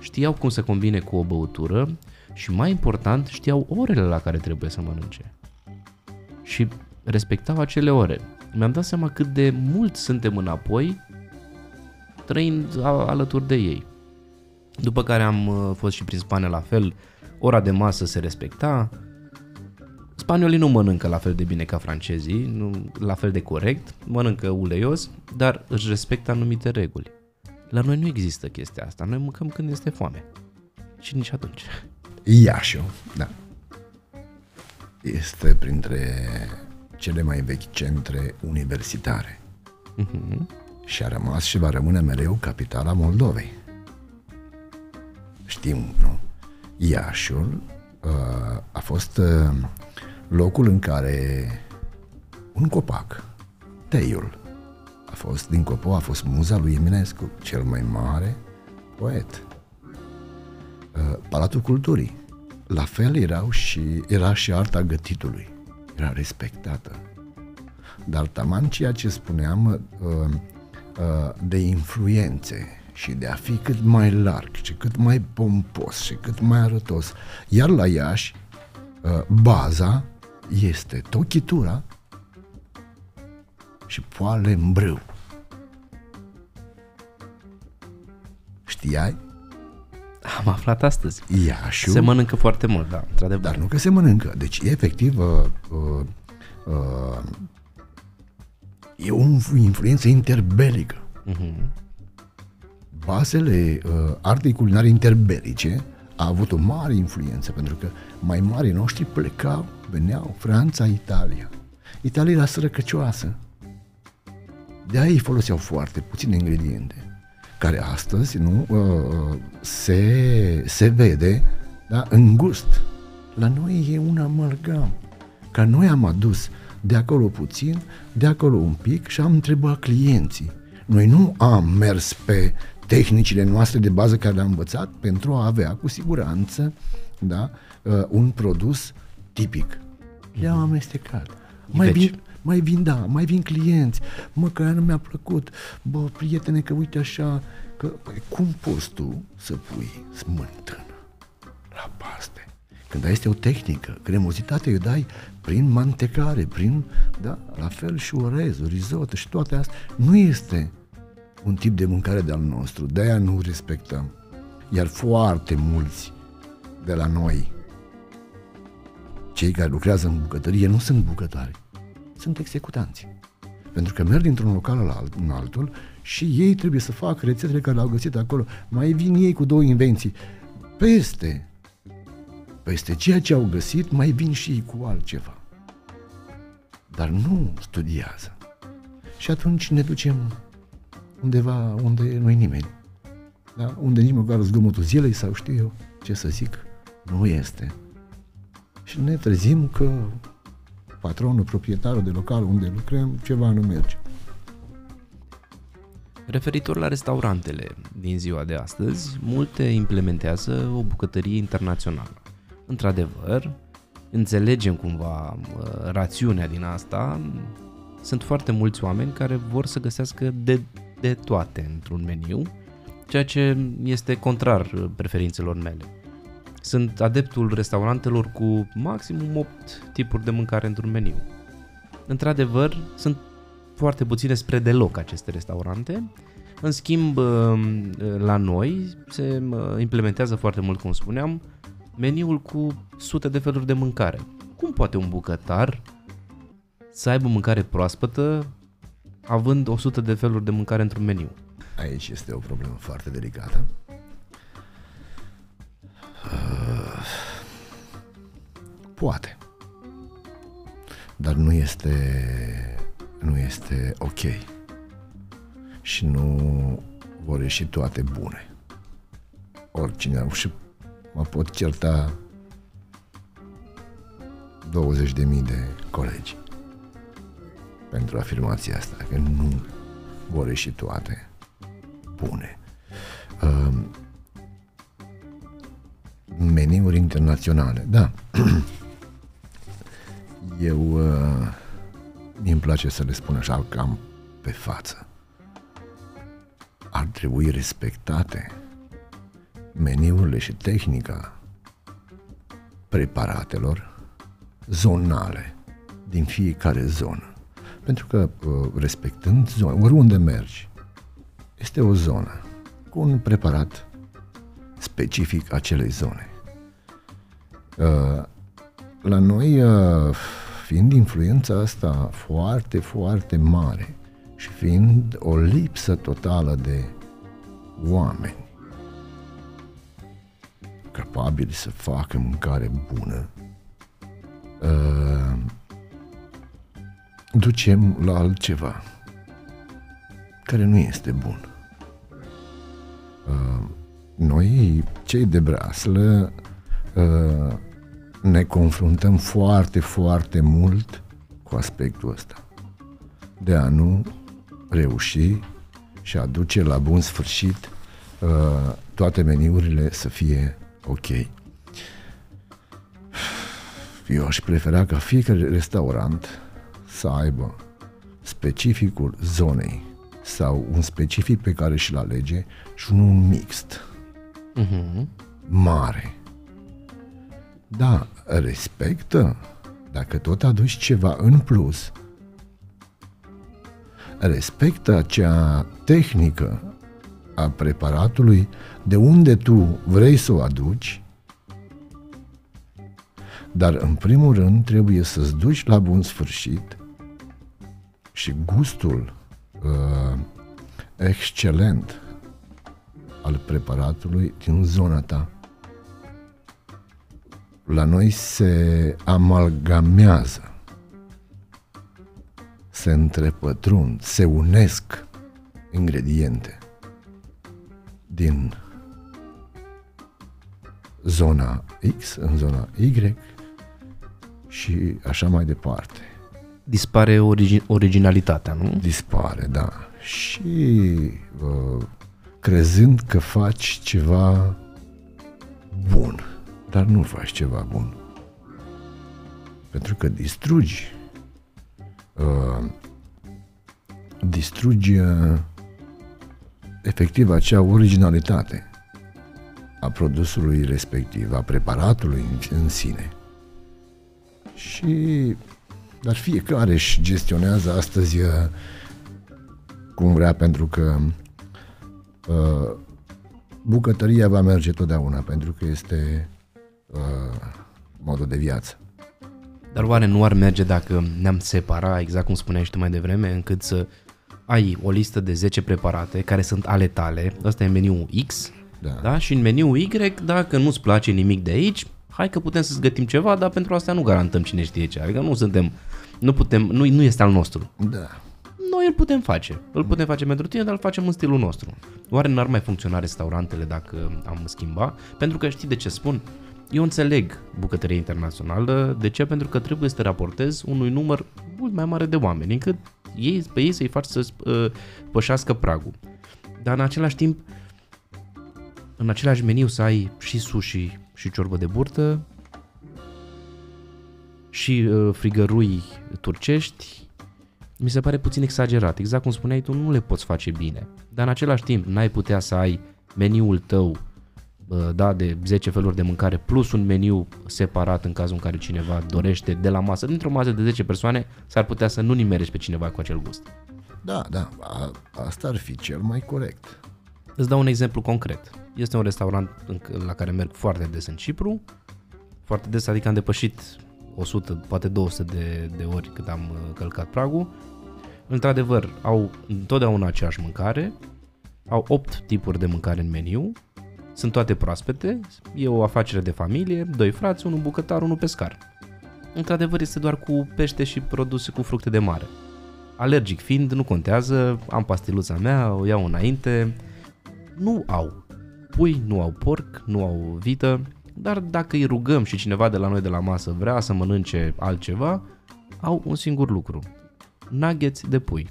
știau cum să combine cu o băutură și mai important, știau orele la care trebuie să mănânce. Și respectau acele ore. Mi-am dat seama cât de mult suntem înapoi trăind alături de ei. După care am uh, fost și prin Spania la fel, ora de masă se respecta. Spaniolii nu mănâncă la fel de bine ca francezii, nu la fel de corect, mănâncă uleios, dar își respectă anumite reguli. La noi nu există chestia asta, noi mâncăm când este foame. Și nici atunci. Iașu, da. Este printre cele mai vechi centre universitare. Uh-huh. Și a rămas și va rămâne mereu capitala Moldovei. Știm, nu? Iașul uh, a fost uh, locul în care un copac, teiul, a fost din Copo, a fost muza lui Eminescu, cel mai mare poet. Uh, Palatul Culturii. La fel erau și, era și arta gătitului. Era respectată. Dar taman ceea ce spuneam uh, uh, de influențe și de a fi cât mai larg și cât mai pompos și cât mai arătos. Iar la Iași, baza este tochitura și poale în brâu. Știai? Am aflat astăzi. Iașu. Se mănâncă foarte mult, da, într-adevăr. Dar nu că se mănâncă. Deci, efectiv, uh, uh, uh, e o influență interbelică. Uh-huh. Bazele uh, artei culinare interbelice a avut o mare influență, pentru că mai mari noștri plecau, veneau, Franța, Italia. Italia era sărăcăcioasă. De aia ei foloseau foarte puține ingrediente, care astăzi nu uh, se, se vede da, în gust. La noi e un amalgam. Ca noi am adus de acolo puțin, de acolo un pic și am întrebat clienții. Noi nu am mers pe tehnicile noastre de bază care le-am învățat pentru a avea cu siguranță da, uh, un produs tipic. Le-am amestecat. Mai bine, mai vin, da, mai vin clienți, mă, că nu mi-a plăcut, bă, prietene, că uite așa, că, păi, cum poți tu să pui smântână la paste? Când este o tehnică, cremozitatea îi dai prin mantecare, prin, da, la fel și orezul, risotto și toate astea. Nu este un tip de mâncare de-al nostru, de-aia nu respectăm. Iar foarte mulți de la noi, cei care lucrează în bucătărie, nu sunt bucătari sunt executanți. Pentru că merg dintr-un local la alt, în altul și ei trebuie să facă rețetele care le-au găsit acolo. Mai vin ei cu două invenții. Peste, peste ceea ce au găsit, mai vin și ei cu altceva. Dar nu studiază. Și atunci ne ducem undeva unde nu e nimeni. Da? Unde nici măcar zgomotul zilei sau știu eu ce să zic, nu este. Și ne trezim că patronul, proprietarul de local unde lucrăm, ceva nu merge. Referitor la restaurantele din ziua de astăzi, multe implementează o bucătărie internațională. Într-adevăr, înțelegem cumva uh, rațiunea din asta, sunt foarte mulți oameni care vor să găsească de, de toate într-un meniu, ceea ce este contrar preferințelor mele. Sunt adeptul restaurantelor cu maximum 8 tipuri de mâncare într-un meniu. Într-adevăr, sunt foarte puține spre deloc aceste restaurante. În schimb, ă, la noi se ă, implementează foarte mult, cum spuneam, meniul cu sute de feluri de mâncare. Cum poate un bucătar să aibă mâncare proaspătă având 100 de feluri de mâncare într-un meniu? Aici este o problemă foarte delicată Poate. Dar nu este, nu este ok. Și nu vor ieși toate bune. Oricine. Și mă pot certa 20.000 de colegi pentru afirmația asta, că nu vor ieși toate bune. Uh, meniuri internaționale, da. Eu uh, mie îmi place să le spun așa cam pe față. Ar trebui respectate meniurile și tehnica preparatelor zonale din fiecare zonă. Pentru că uh, respectând zona, oriunde mergi, este o zonă cu un preparat specific acelei zone. Uh, la noi, uh, fiind influența asta foarte, foarte mare și fiind o lipsă totală de oameni capabili să facă mâncare bună, uh, ducem la altceva care nu este bun. Uh, noi, cei de braslă, uh, ne confruntăm foarte, foarte mult cu aspectul ăsta. De a nu reuși și a duce la bun sfârșit uh, toate meniurile să fie ok. Eu aș prefera ca fiecare restaurant să aibă specificul zonei sau un specific pe care și-l alege și unul mixt. Uh-huh. Mare. Da, respectă. Dacă tot aduci ceva în plus, respectă acea tehnică a preparatului de unde tu vrei să o aduci, dar în primul rând trebuie să-ți duci la bun sfârșit și gustul uh, excelent al preparatului din zona ta. La noi se amalgamează, se întrepătrund, se unesc ingrediente din zona X în zona Y și așa mai departe. Dispare origi- originalitatea, nu? Dispare, da. Și uh, crezând că faci ceva bun, dar nu faci ceva bun. Pentru că distrugi uh, distrugi uh, efectiv acea originalitate a produsului respectiv, a preparatului în, în sine. Și dar fiecare își gestionează astăzi uh, cum vrea, pentru că uh, bucătăria va merge totdeauna, pentru că este uh, modul de viață. Dar oare nu ar merge dacă ne-am separa, exact cum spuneai și tu mai devreme, încât să ai o listă de 10 preparate care sunt ale tale, ăsta e meniul X, da. Da? și în meniul Y, dacă nu-ți place nimic de aici, hai că putem să-ți gătim ceva, dar pentru asta nu garantăm cine știe ce, adică nu suntem, nu putem, nu, nu este al nostru. Da. Noi îl putem face, îl putem face pentru tine, dar îl facem în stilul nostru. Oare n-ar mai funcționa restaurantele dacă am schimba? Pentru că știi de ce spun? Eu înțeleg bucătăria internațională, de ce? Pentru că trebuie să te raportezi unui număr mult mai mare de oameni, încât ei, pe ei să-i faci să uh, pășească pragul. Dar în același timp, în același meniu să ai și sushi și ciorbă de burtă, și uh, frigărui turcești, mi se pare puțin exagerat. Exact cum spuneai tu, nu le poți face bine. Dar în același timp, n-ai putea să ai meniul tău da, de 10 feluri de mâncare plus un meniu separat în cazul în care cineva dorește de la masă. Dintr-o masă de 10 persoane s-ar putea să nu nimerești pe cineva cu acel gust. Da, da, a, asta ar fi cel mai corect. Îți dau un exemplu concret. Este un restaurant la care merg foarte des în Cipru, foarte des, adică am depășit 100, poate 200 de, de ori cât am uh, călcat pragul. Într-adevăr, au întotdeauna aceeași mâncare, au 8 tipuri de mâncare în meniu, sunt toate proaspete, e o afacere de familie, doi frați, unul bucătar, unul pescar. Într-adevăr este doar cu pește și produse cu fructe de mare. Alergic fiind, nu contează, am pastiluța mea, o iau înainte. Nu au pui, nu au porc, nu au vită, dar dacă îi rugăm și cineva de la noi de la masă vrea să mănânce altceva, au un singur lucru. Nuggets de pui.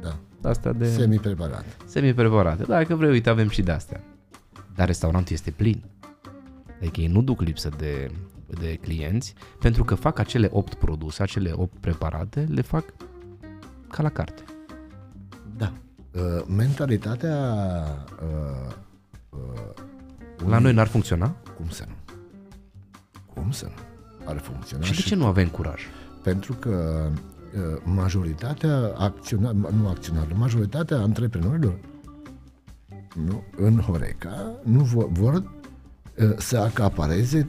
Da. Astea de... Semi-preparate. Semi-preparate. Dacă vrei, uite, avem și de astea dar restaurantul este plin. Adică ei nu duc lipsă de de clienți, pentru că fac acele 8 produse, acele 8 preparate, le fac ca la carte. Da. Uh, mentalitatea uh, uh, La noi n-ar funcționa? Cum să nu? Cum să nu? Ar funcționa Și de ce nu avem curaj? Pentru că uh, majoritatea acționar, nu acționarilor, majoritatea antreprenorilor nu, în Horeca nu vor, vor uh, să acapareze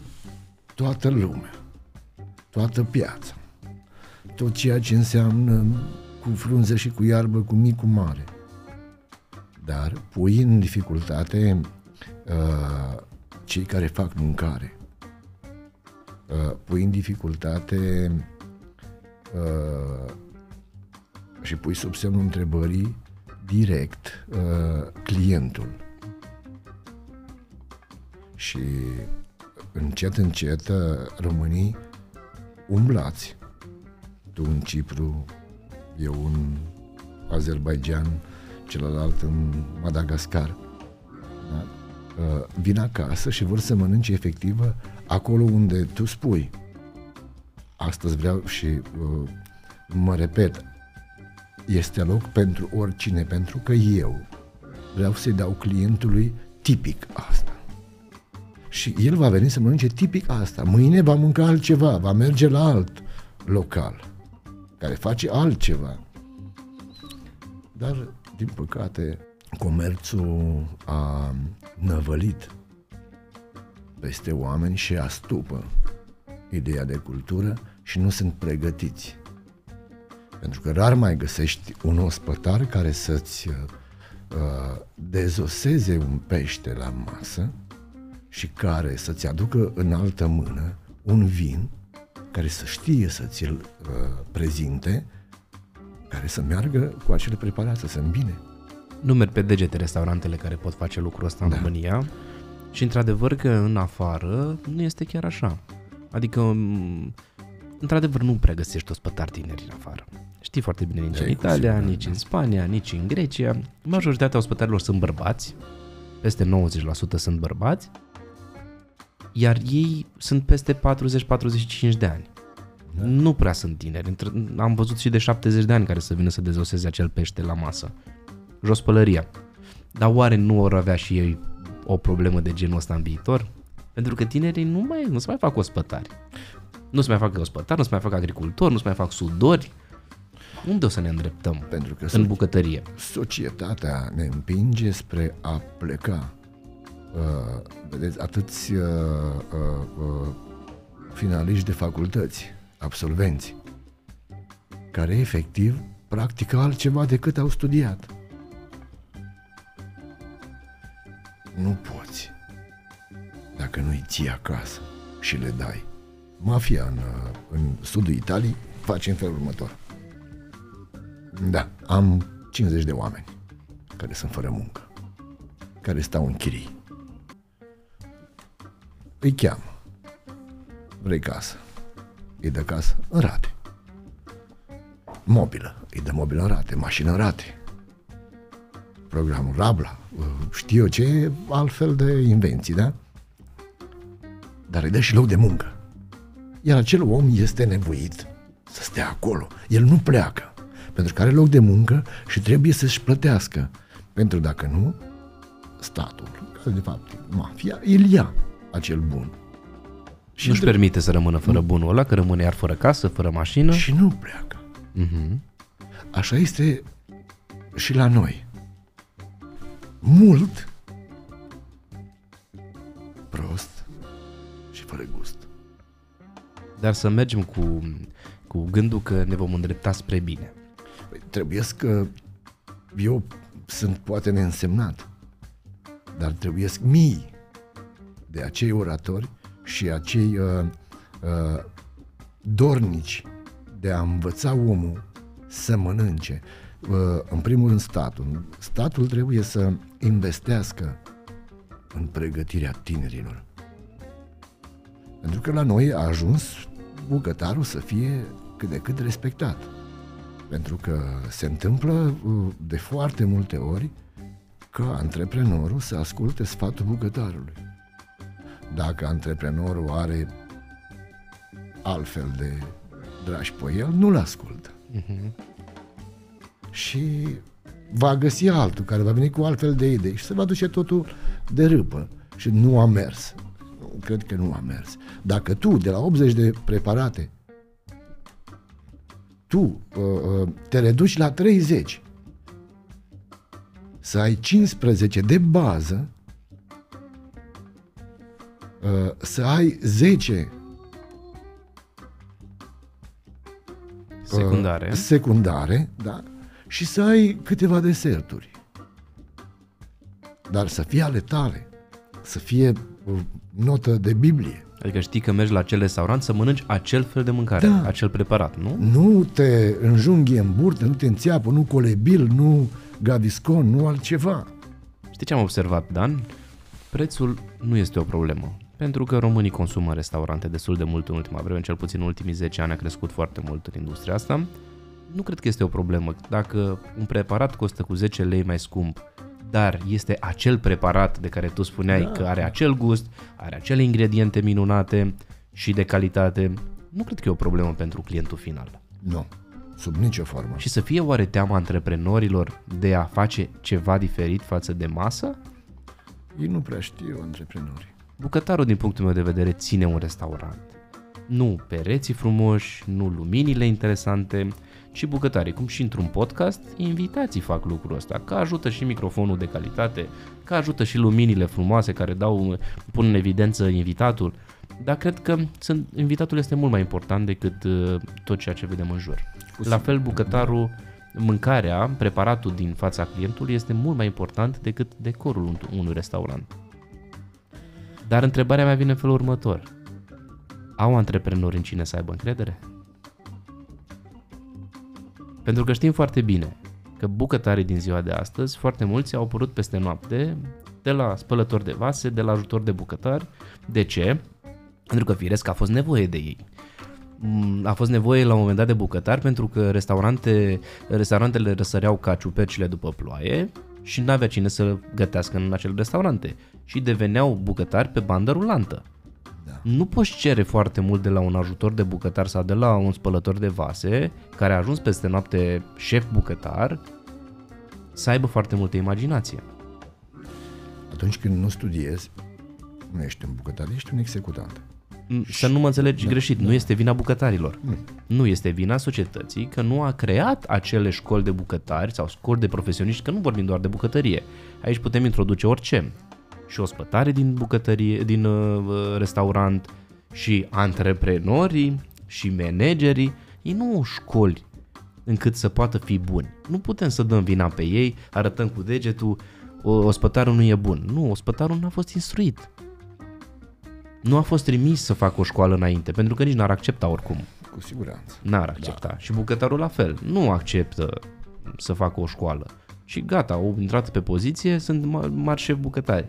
toată lumea, toată piața, tot ceea ce înseamnă cu frunze și cu iarbă, cu mic, cu mare. Dar pui în dificultate uh, cei care fac mâncare. Uh, pui în dificultate uh, și pui sub semnul întrebării direct uh, clientul. Și încet, încet uh, românii umblați. Tu în Cipru, eu în Azerbaijan, celălalt în Madagascar. Da? Uh, vin acasă și vor să mănânce efectivă acolo unde tu spui. Astăzi vreau și uh, mă repet, este loc pentru oricine, pentru că eu vreau să-i dau clientului tipic asta. Și el va veni să mănânce tipic asta. Mâine va mânca altceva, va merge la alt local care face altceva. Dar, din păcate, comerțul a năvălit peste oameni și astupă ideea de cultură și nu sunt pregătiți. Pentru că rar mai găsești un ospătar care să-ți uh, dezoseze un pește la masă și care să-ți aducă în altă mână un vin care să știe să ți-l uh, prezinte, care să meargă cu acele preparate, să îmbine. Nu merg pe degete restaurantele care pot face lucrul ăsta în Da. România și într-adevăr că în afară nu este chiar așa. Adică, m, într-adevăr, nu prea găsești ospătari tineri în afară. Știi foarte bine, nici Da, în e cu Italia, siguranță. nici în Spania, nici în Grecia. Majoritatea ospătarilor sunt bărbați, peste 90% sunt bărbați, iar ei sunt peste 40-45 de ani. Da. Nu prea sunt tineri. Între- Am văzut și de 70 de ani care să vină să dezoseze acel pește la masă. Jos pălăria. Dar oare nu vor avea și ei o problemă de genul ăsta în viitor? Pentru că tinerii nu, mai, nu se mai fac ospătari. Nu se mai fac ospătari, nu se mai fac agricultori, nu se mai fac sudori. Unde o să ne îndreptăm? Pentru că În bucătărie. societatea ne împinge spre a pleca. Uh, vedeți, atâți uh, uh, uh, finaliști de facultăți, absolvenți, care efectiv practică altceva decât au studiat. Nu poți dacă nu-i ții acasă și le dai. Mafia în, uh, în sudul Italiei face în felul următor. Da, am 50 de oameni care sunt fără muncă, care stau în chirii. Îi cheamă. Vrei casă? Îi dă casă în rate. Mobilă. Îi dă mobilă în rate. Mașină în rate. Programul Rabla. Știu eu ce altfel de invenții, da? Dar îi dă și loc de muncă. Iar acel om este nevoit să stea acolo. El nu pleacă. Pentru că are loc de muncă și trebuie să-și plătească. Pentru dacă nu, statul, care de fapt mafia, îl ia acel bun. Și nu-și între- permite să rămână fără bunul ăla, că rămâne iar fără casă, fără mașină. și nu pleacă. Mhm. Așa este și la noi. Mult prost și fără gust. Dar să mergem cu, cu gândul că ne vom îndrepta spre bine. Păi, trebuie că eu sunt poate neînsemnat, dar trebuie mii de acei oratori și acei uh, uh, dornici de a învăța omul să mănânce. Uh, în primul rând statul. Statul trebuie să investească în pregătirea tinerilor. Pentru că la noi a ajuns bucătarul să fie cât de cât respectat. Pentru că se întâmplă uh, de foarte multe ori ca antreprenorul să asculte sfatul bucătarului. Dacă antreprenorul are altfel de dragi pe el, nu-l ascultă. Uh-huh. Și va găsi altul care va veni cu altfel de idei și se va duce totul de râpă. Și nu a mers. Cred că nu a mers. Dacă tu, de la 80 de preparate, tu uh, uh, te reduci la 30, să ai 15 de bază, uh, să ai 10 secundare, uh, secundare da? Și să ai câteva deserturi. Dar să fie ale tale, să fie uh, notă de Biblie. Adică știi că mergi la acel restaurant să mănânci acel fel de mâncare, da. acel preparat, nu? Nu te înjunghi în burtă, nu te înțeapă, nu colebil, nu gaviscon, nu altceva. Știi ce am observat, Dan? Prețul nu este o problemă. Pentru că românii consumă în restaurante destul de mult în ultima vreme, cel puțin în ultimii 10 ani a crescut foarte mult în industria asta. Nu cred că este o problemă. Dacă un preparat costă cu 10 lei mai scump, dar este acel preparat de care tu spuneai da. că are acel gust, are acele ingrediente minunate și de calitate, nu cred că e o problemă pentru clientul final. Nu, sub nicio formă. Și să fie oare teama antreprenorilor de a face ceva diferit față de masă? Ei nu prea știu antreprenorii. Bucătarul, din punctul meu de vedere, ține un restaurant. Nu pereții frumoși, nu luminile interesante, ci bucătarii. Cum și într-un podcast, invitații fac lucrul ăsta, că ajută și microfonul de calitate, că ajută și luminile frumoase care dau, pun în evidență invitatul. Dar cred că sunt, invitatul este mult mai important decât uh, tot ceea ce vedem în jur. La fel, bucătarul, mâncarea, preparatul din fața clientului este mult mai important decât decorul unui restaurant. Dar întrebarea mea vine în felul următor. Au antreprenori în cine să aibă încredere? Pentru că știm foarte bine că bucătarii din ziua de astăzi, foarte mulți au apărut peste noapte de la spălători de vase, de la ajutor de bucătari. De ce? Pentru că firesc a fost nevoie de ei. Mm, a fost nevoie la un moment dat de bucătari pentru că restaurante, restaurantele răsăreau ca ciupercile după ploaie și nu avea cine să gătească în acele restaurante și deveneau bucătari pe bandă rulantă. Da. Nu poți cere foarte mult de la un ajutor de bucătar sau de la un spălător de vase care a ajuns peste noapte șef bucătar să aibă foarte multă imaginație. Atunci când nu studiezi, nu ești un bucătar, ești un executant. Să nu mă înțelegi da, greșit, da. nu este vina bucătarilor. Nu. nu este vina societății că nu a creat acele școli de bucătari sau școli de profesioniști, că nu vorbim doar de bucătărie. Aici putem introduce orice. Și ospătare din bucătărie, din uh, restaurant, și antreprenorii, și managerii. Ei nu au școli încât să poată fi buni. Nu putem să dăm vina pe ei, arătăm cu degetul, ospătarul nu e bun. Nu, ospătarul nu a fost instruit nu a fost trimis să facă o școală înainte, pentru că nici n-ar accepta oricum. Cu siguranță. N-ar accepta. Da. Și bucătarul la fel. Nu acceptă să facă o școală. Și gata, au intrat pe poziție, sunt mari șef bucătari.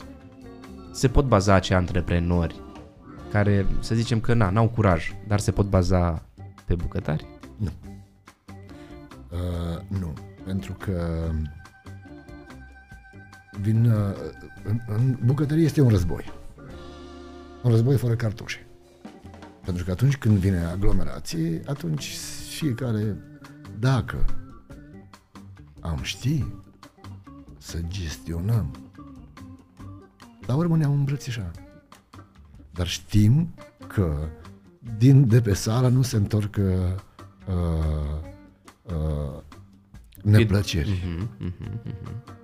Se pot baza acei antreprenori care, să zicem că na, n-au curaj, dar se pot baza pe bucătari? Nu. Uh, nu, pentru că vin, uh, în, în bucătărie este un război un război fără cartușe. Pentru că atunci când vine aglomerație, atunci fiecare, dacă am ști să gestionăm, la urmă ne-am îmbrățișat. Dar știm că din de pe sală nu se întorc uh, uh, neplăceri. Uh-huh, uh-huh, uh-huh.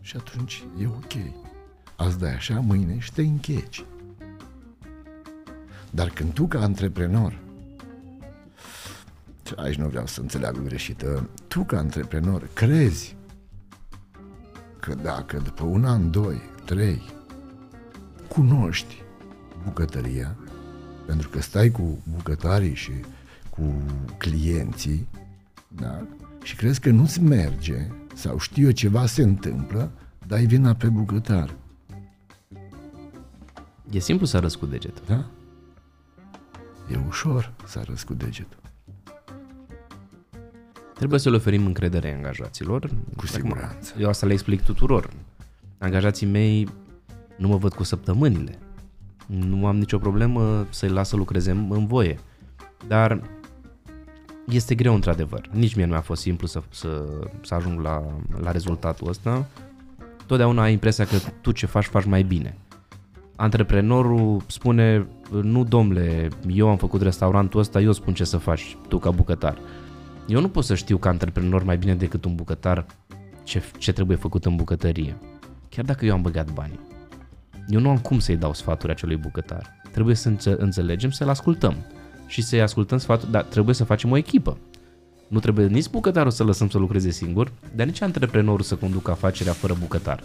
Și atunci e ok. Azi dai așa, mâine și te încheci. Dar când tu ca antreprenor, aici nu vreau să înțeleagă greșit, tu ca antreprenor crezi că dacă după un an, doi, trei, cunoști bucătăria, pentru că stai cu bucătarii și cu clienții, da? și crezi că nu-ți merge sau știu eu ceva se întâmplă, dai vina pe bucătar. E simplu să arăți cu degetul. Da? E ușor să arăți cu degetul. Trebuie să le oferim încredere angajaților. Cu siguranță. Eu asta le explic tuturor. Angajații mei nu mă văd cu săptămânile. Nu am nicio problemă să-i las să lucreze în voie. Dar este greu într-adevăr. Nici mie nu mi-a fost simplu să, să, să ajung la, la rezultatul ăsta. Totdeauna ai impresia că tu ce faci, faci mai bine. Antreprenorul spune, nu domnule, eu am făcut restaurantul ăsta, eu spun ce să faci tu ca bucătar. Eu nu pot să știu ca antreprenor mai bine decât un bucătar ce, ce trebuie făcut în bucătărie. Chiar dacă eu am băgat banii. Eu nu am cum să-i dau sfaturi acelui bucătar. Trebuie să înțelegem, să-l ascultăm și să-i ascultăm sfatul, dar trebuie să facem o echipă. Nu trebuie nici bucătarul să lăsăm să lucreze singur, dar nici antreprenorul să conducă afacerea fără bucătar.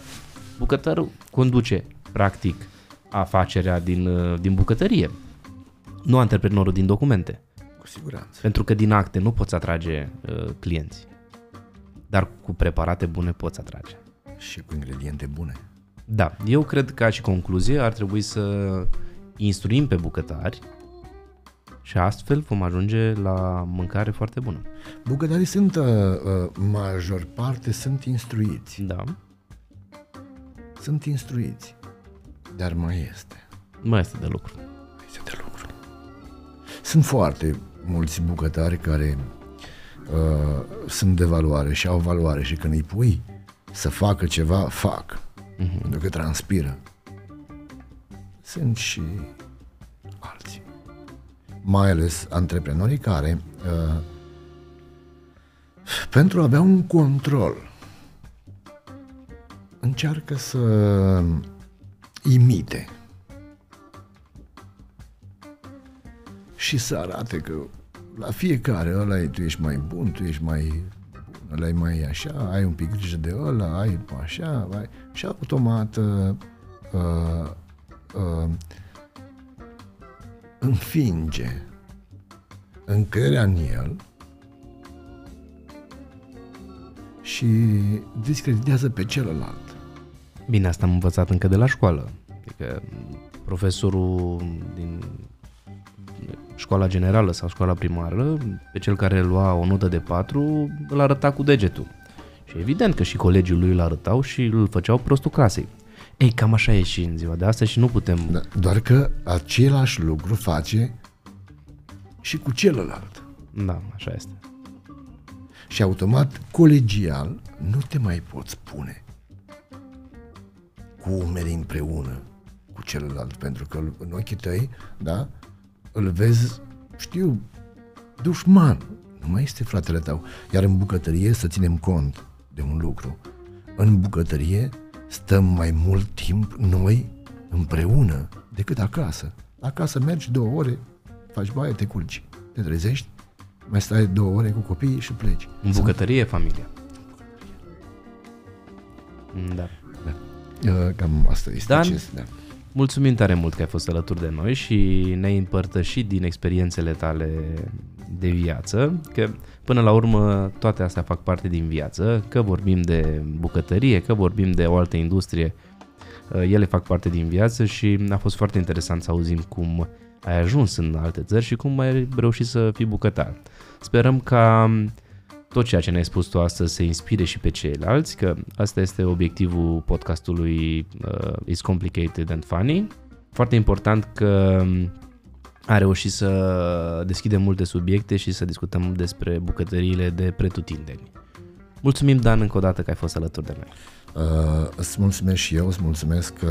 Bucătarul conduce, practic, afacerea din, uh, din bucătărie, nu antreprenorul din documente. Cu siguranță. Pentru că din acte nu poți atrage uh, clienți, dar cu preparate bune poți atrage. Și cu ingrediente bune. Da, eu cred că și concluzie ar trebui să instruim pe bucătari și astfel vom ajunge la mâncare foarte bună. Bucătarii sunt, uh, uh, major parte, sunt instruiți. Da. Sunt instruiți. Dar mai este. Mai este de lucru. Este de lucru. Sunt foarte mulți bucătari care uh, sunt de valoare și au valoare și când îi pui să facă ceva, fac. Uh-huh. Pentru că transpiră. Sunt și alții mai ales antreprenorii care, uh, pentru a avea un control, încearcă să imite și să arate că la fiecare ăla e, tu ești mai bun, tu ești mai bun, ăla e mai așa, ai un pic grijă de ăla, ai așa, ai... și automat uh, uh, uh, înfinge încrederea în el și discreditează pe celălalt. Bine, asta am învățat încă de la școală. Adică profesorul din școala generală sau școala primară, pe cel care lua o notă de 4, îl arăta cu degetul. Și evident că și colegii lui îl arătau și îl făceau prostul clasei. Ei, cam așa e și în ziua de astăzi și nu putem... Da, doar că același lucru face și cu celălalt. Da, așa este. Și automat, colegial, nu te mai poți pune cu umeri împreună cu celălalt, pentru că în ochii tăi, da, îl vezi, știu, dușman. Nu mai este fratele tău. Iar în bucătărie să ținem cont de un lucru. În bucătărie stăm mai mult timp noi împreună decât acasă. Acasă mergi două ore, faci baie, te culci, te trezești, mai stai două ore cu copiii și pleci. În bucătărie e familia. Da. da. Cam asta este. Dan, ce, da. Mulțumim tare mult că ai fost alături de noi și ne-ai împărtășit din experiențele tale de viață, că până la urmă toate astea fac parte din viață, că vorbim de bucătărie, că vorbim de o altă industrie, uh, ele fac parte din viață și a fost foarte interesant să auzim cum ai ajuns în alte țări și cum ai reușit să fii bucătar. Sperăm ca tot ceea ce ne-ai spus tu astăzi să inspire și pe ceilalți, că asta este obiectivul podcastului uh, Is Complicated and Funny. Foarte important că a reușit să deschidem multe subiecte și să discutăm despre bucătăriile de pretutindeni. Mulțumim, Dan, încă o dată că ai fost alături de noi. Uh, îți mulțumesc și eu, îți mulțumesc uh,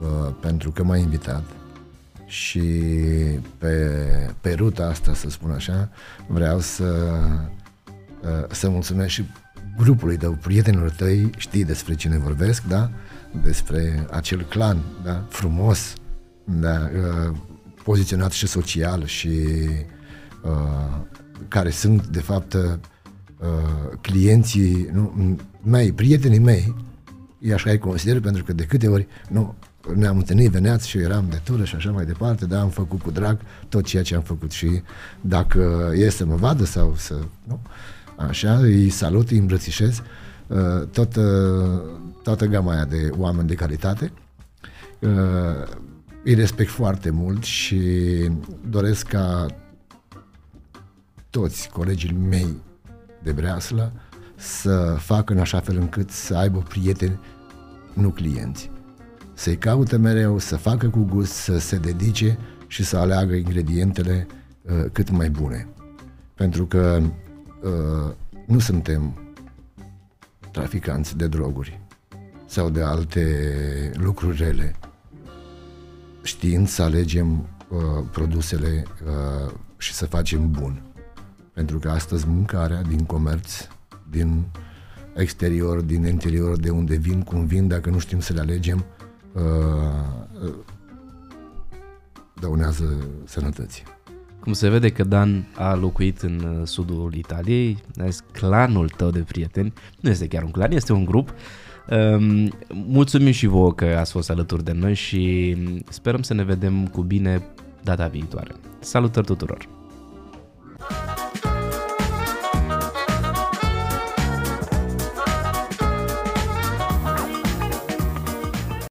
uh, pentru că m-ai invitat și pe, pe ruta asta, să spun așa, vreau să, uh, să mulțumesc și grupului tău, prietenilor tăi, știi despre cine vorbesc, da? Despre acel clan, da? Frumos, da, uh, poziționat și social și uh, care sunt, de fapt, uh, clienții nu, mei, prietenii mei, e așa îi consider, pentru că de câte ori, nu, ne-am întâlnit, veneați și eram de tură și așa mai departe, dar am făcut cu drag tot ceea ce am făcut și dacă e să mă vadă sau să, nu, așa, îi salut, îi îmbrățișez, uh, tot, toată gama aia de oameni de calitate, îi respect foarte mult și doresc ca toți colegii mei de breaslă să facă în așa fel încât să aibă prieteni, nu clienți. Să-i caute mereu, să facă cu gust, să se dedice și să aleagă ingredientele uh, cât mai bune. Pentru că uh, nu suntem traficanți de droguri sau de alte lucruri rele. Știind să alegem uh, produsele uh, și să facem bun. Pentru că astăzi mâncarea din comerț, din exterior, din interior, de unde vin, cum vin, dacă nu știm să le alegem, uh, uh, dăunează sănătății. Cum se vede că Dan a locuit în uh, sudul Italiei, clanul tău de prieteni, nu este chiar un clan, este un grup. Um, mulțumim și vouă că ați fost alături de noi și sperăm să ne vedem cu bine data viitoare. Salutări tuturor!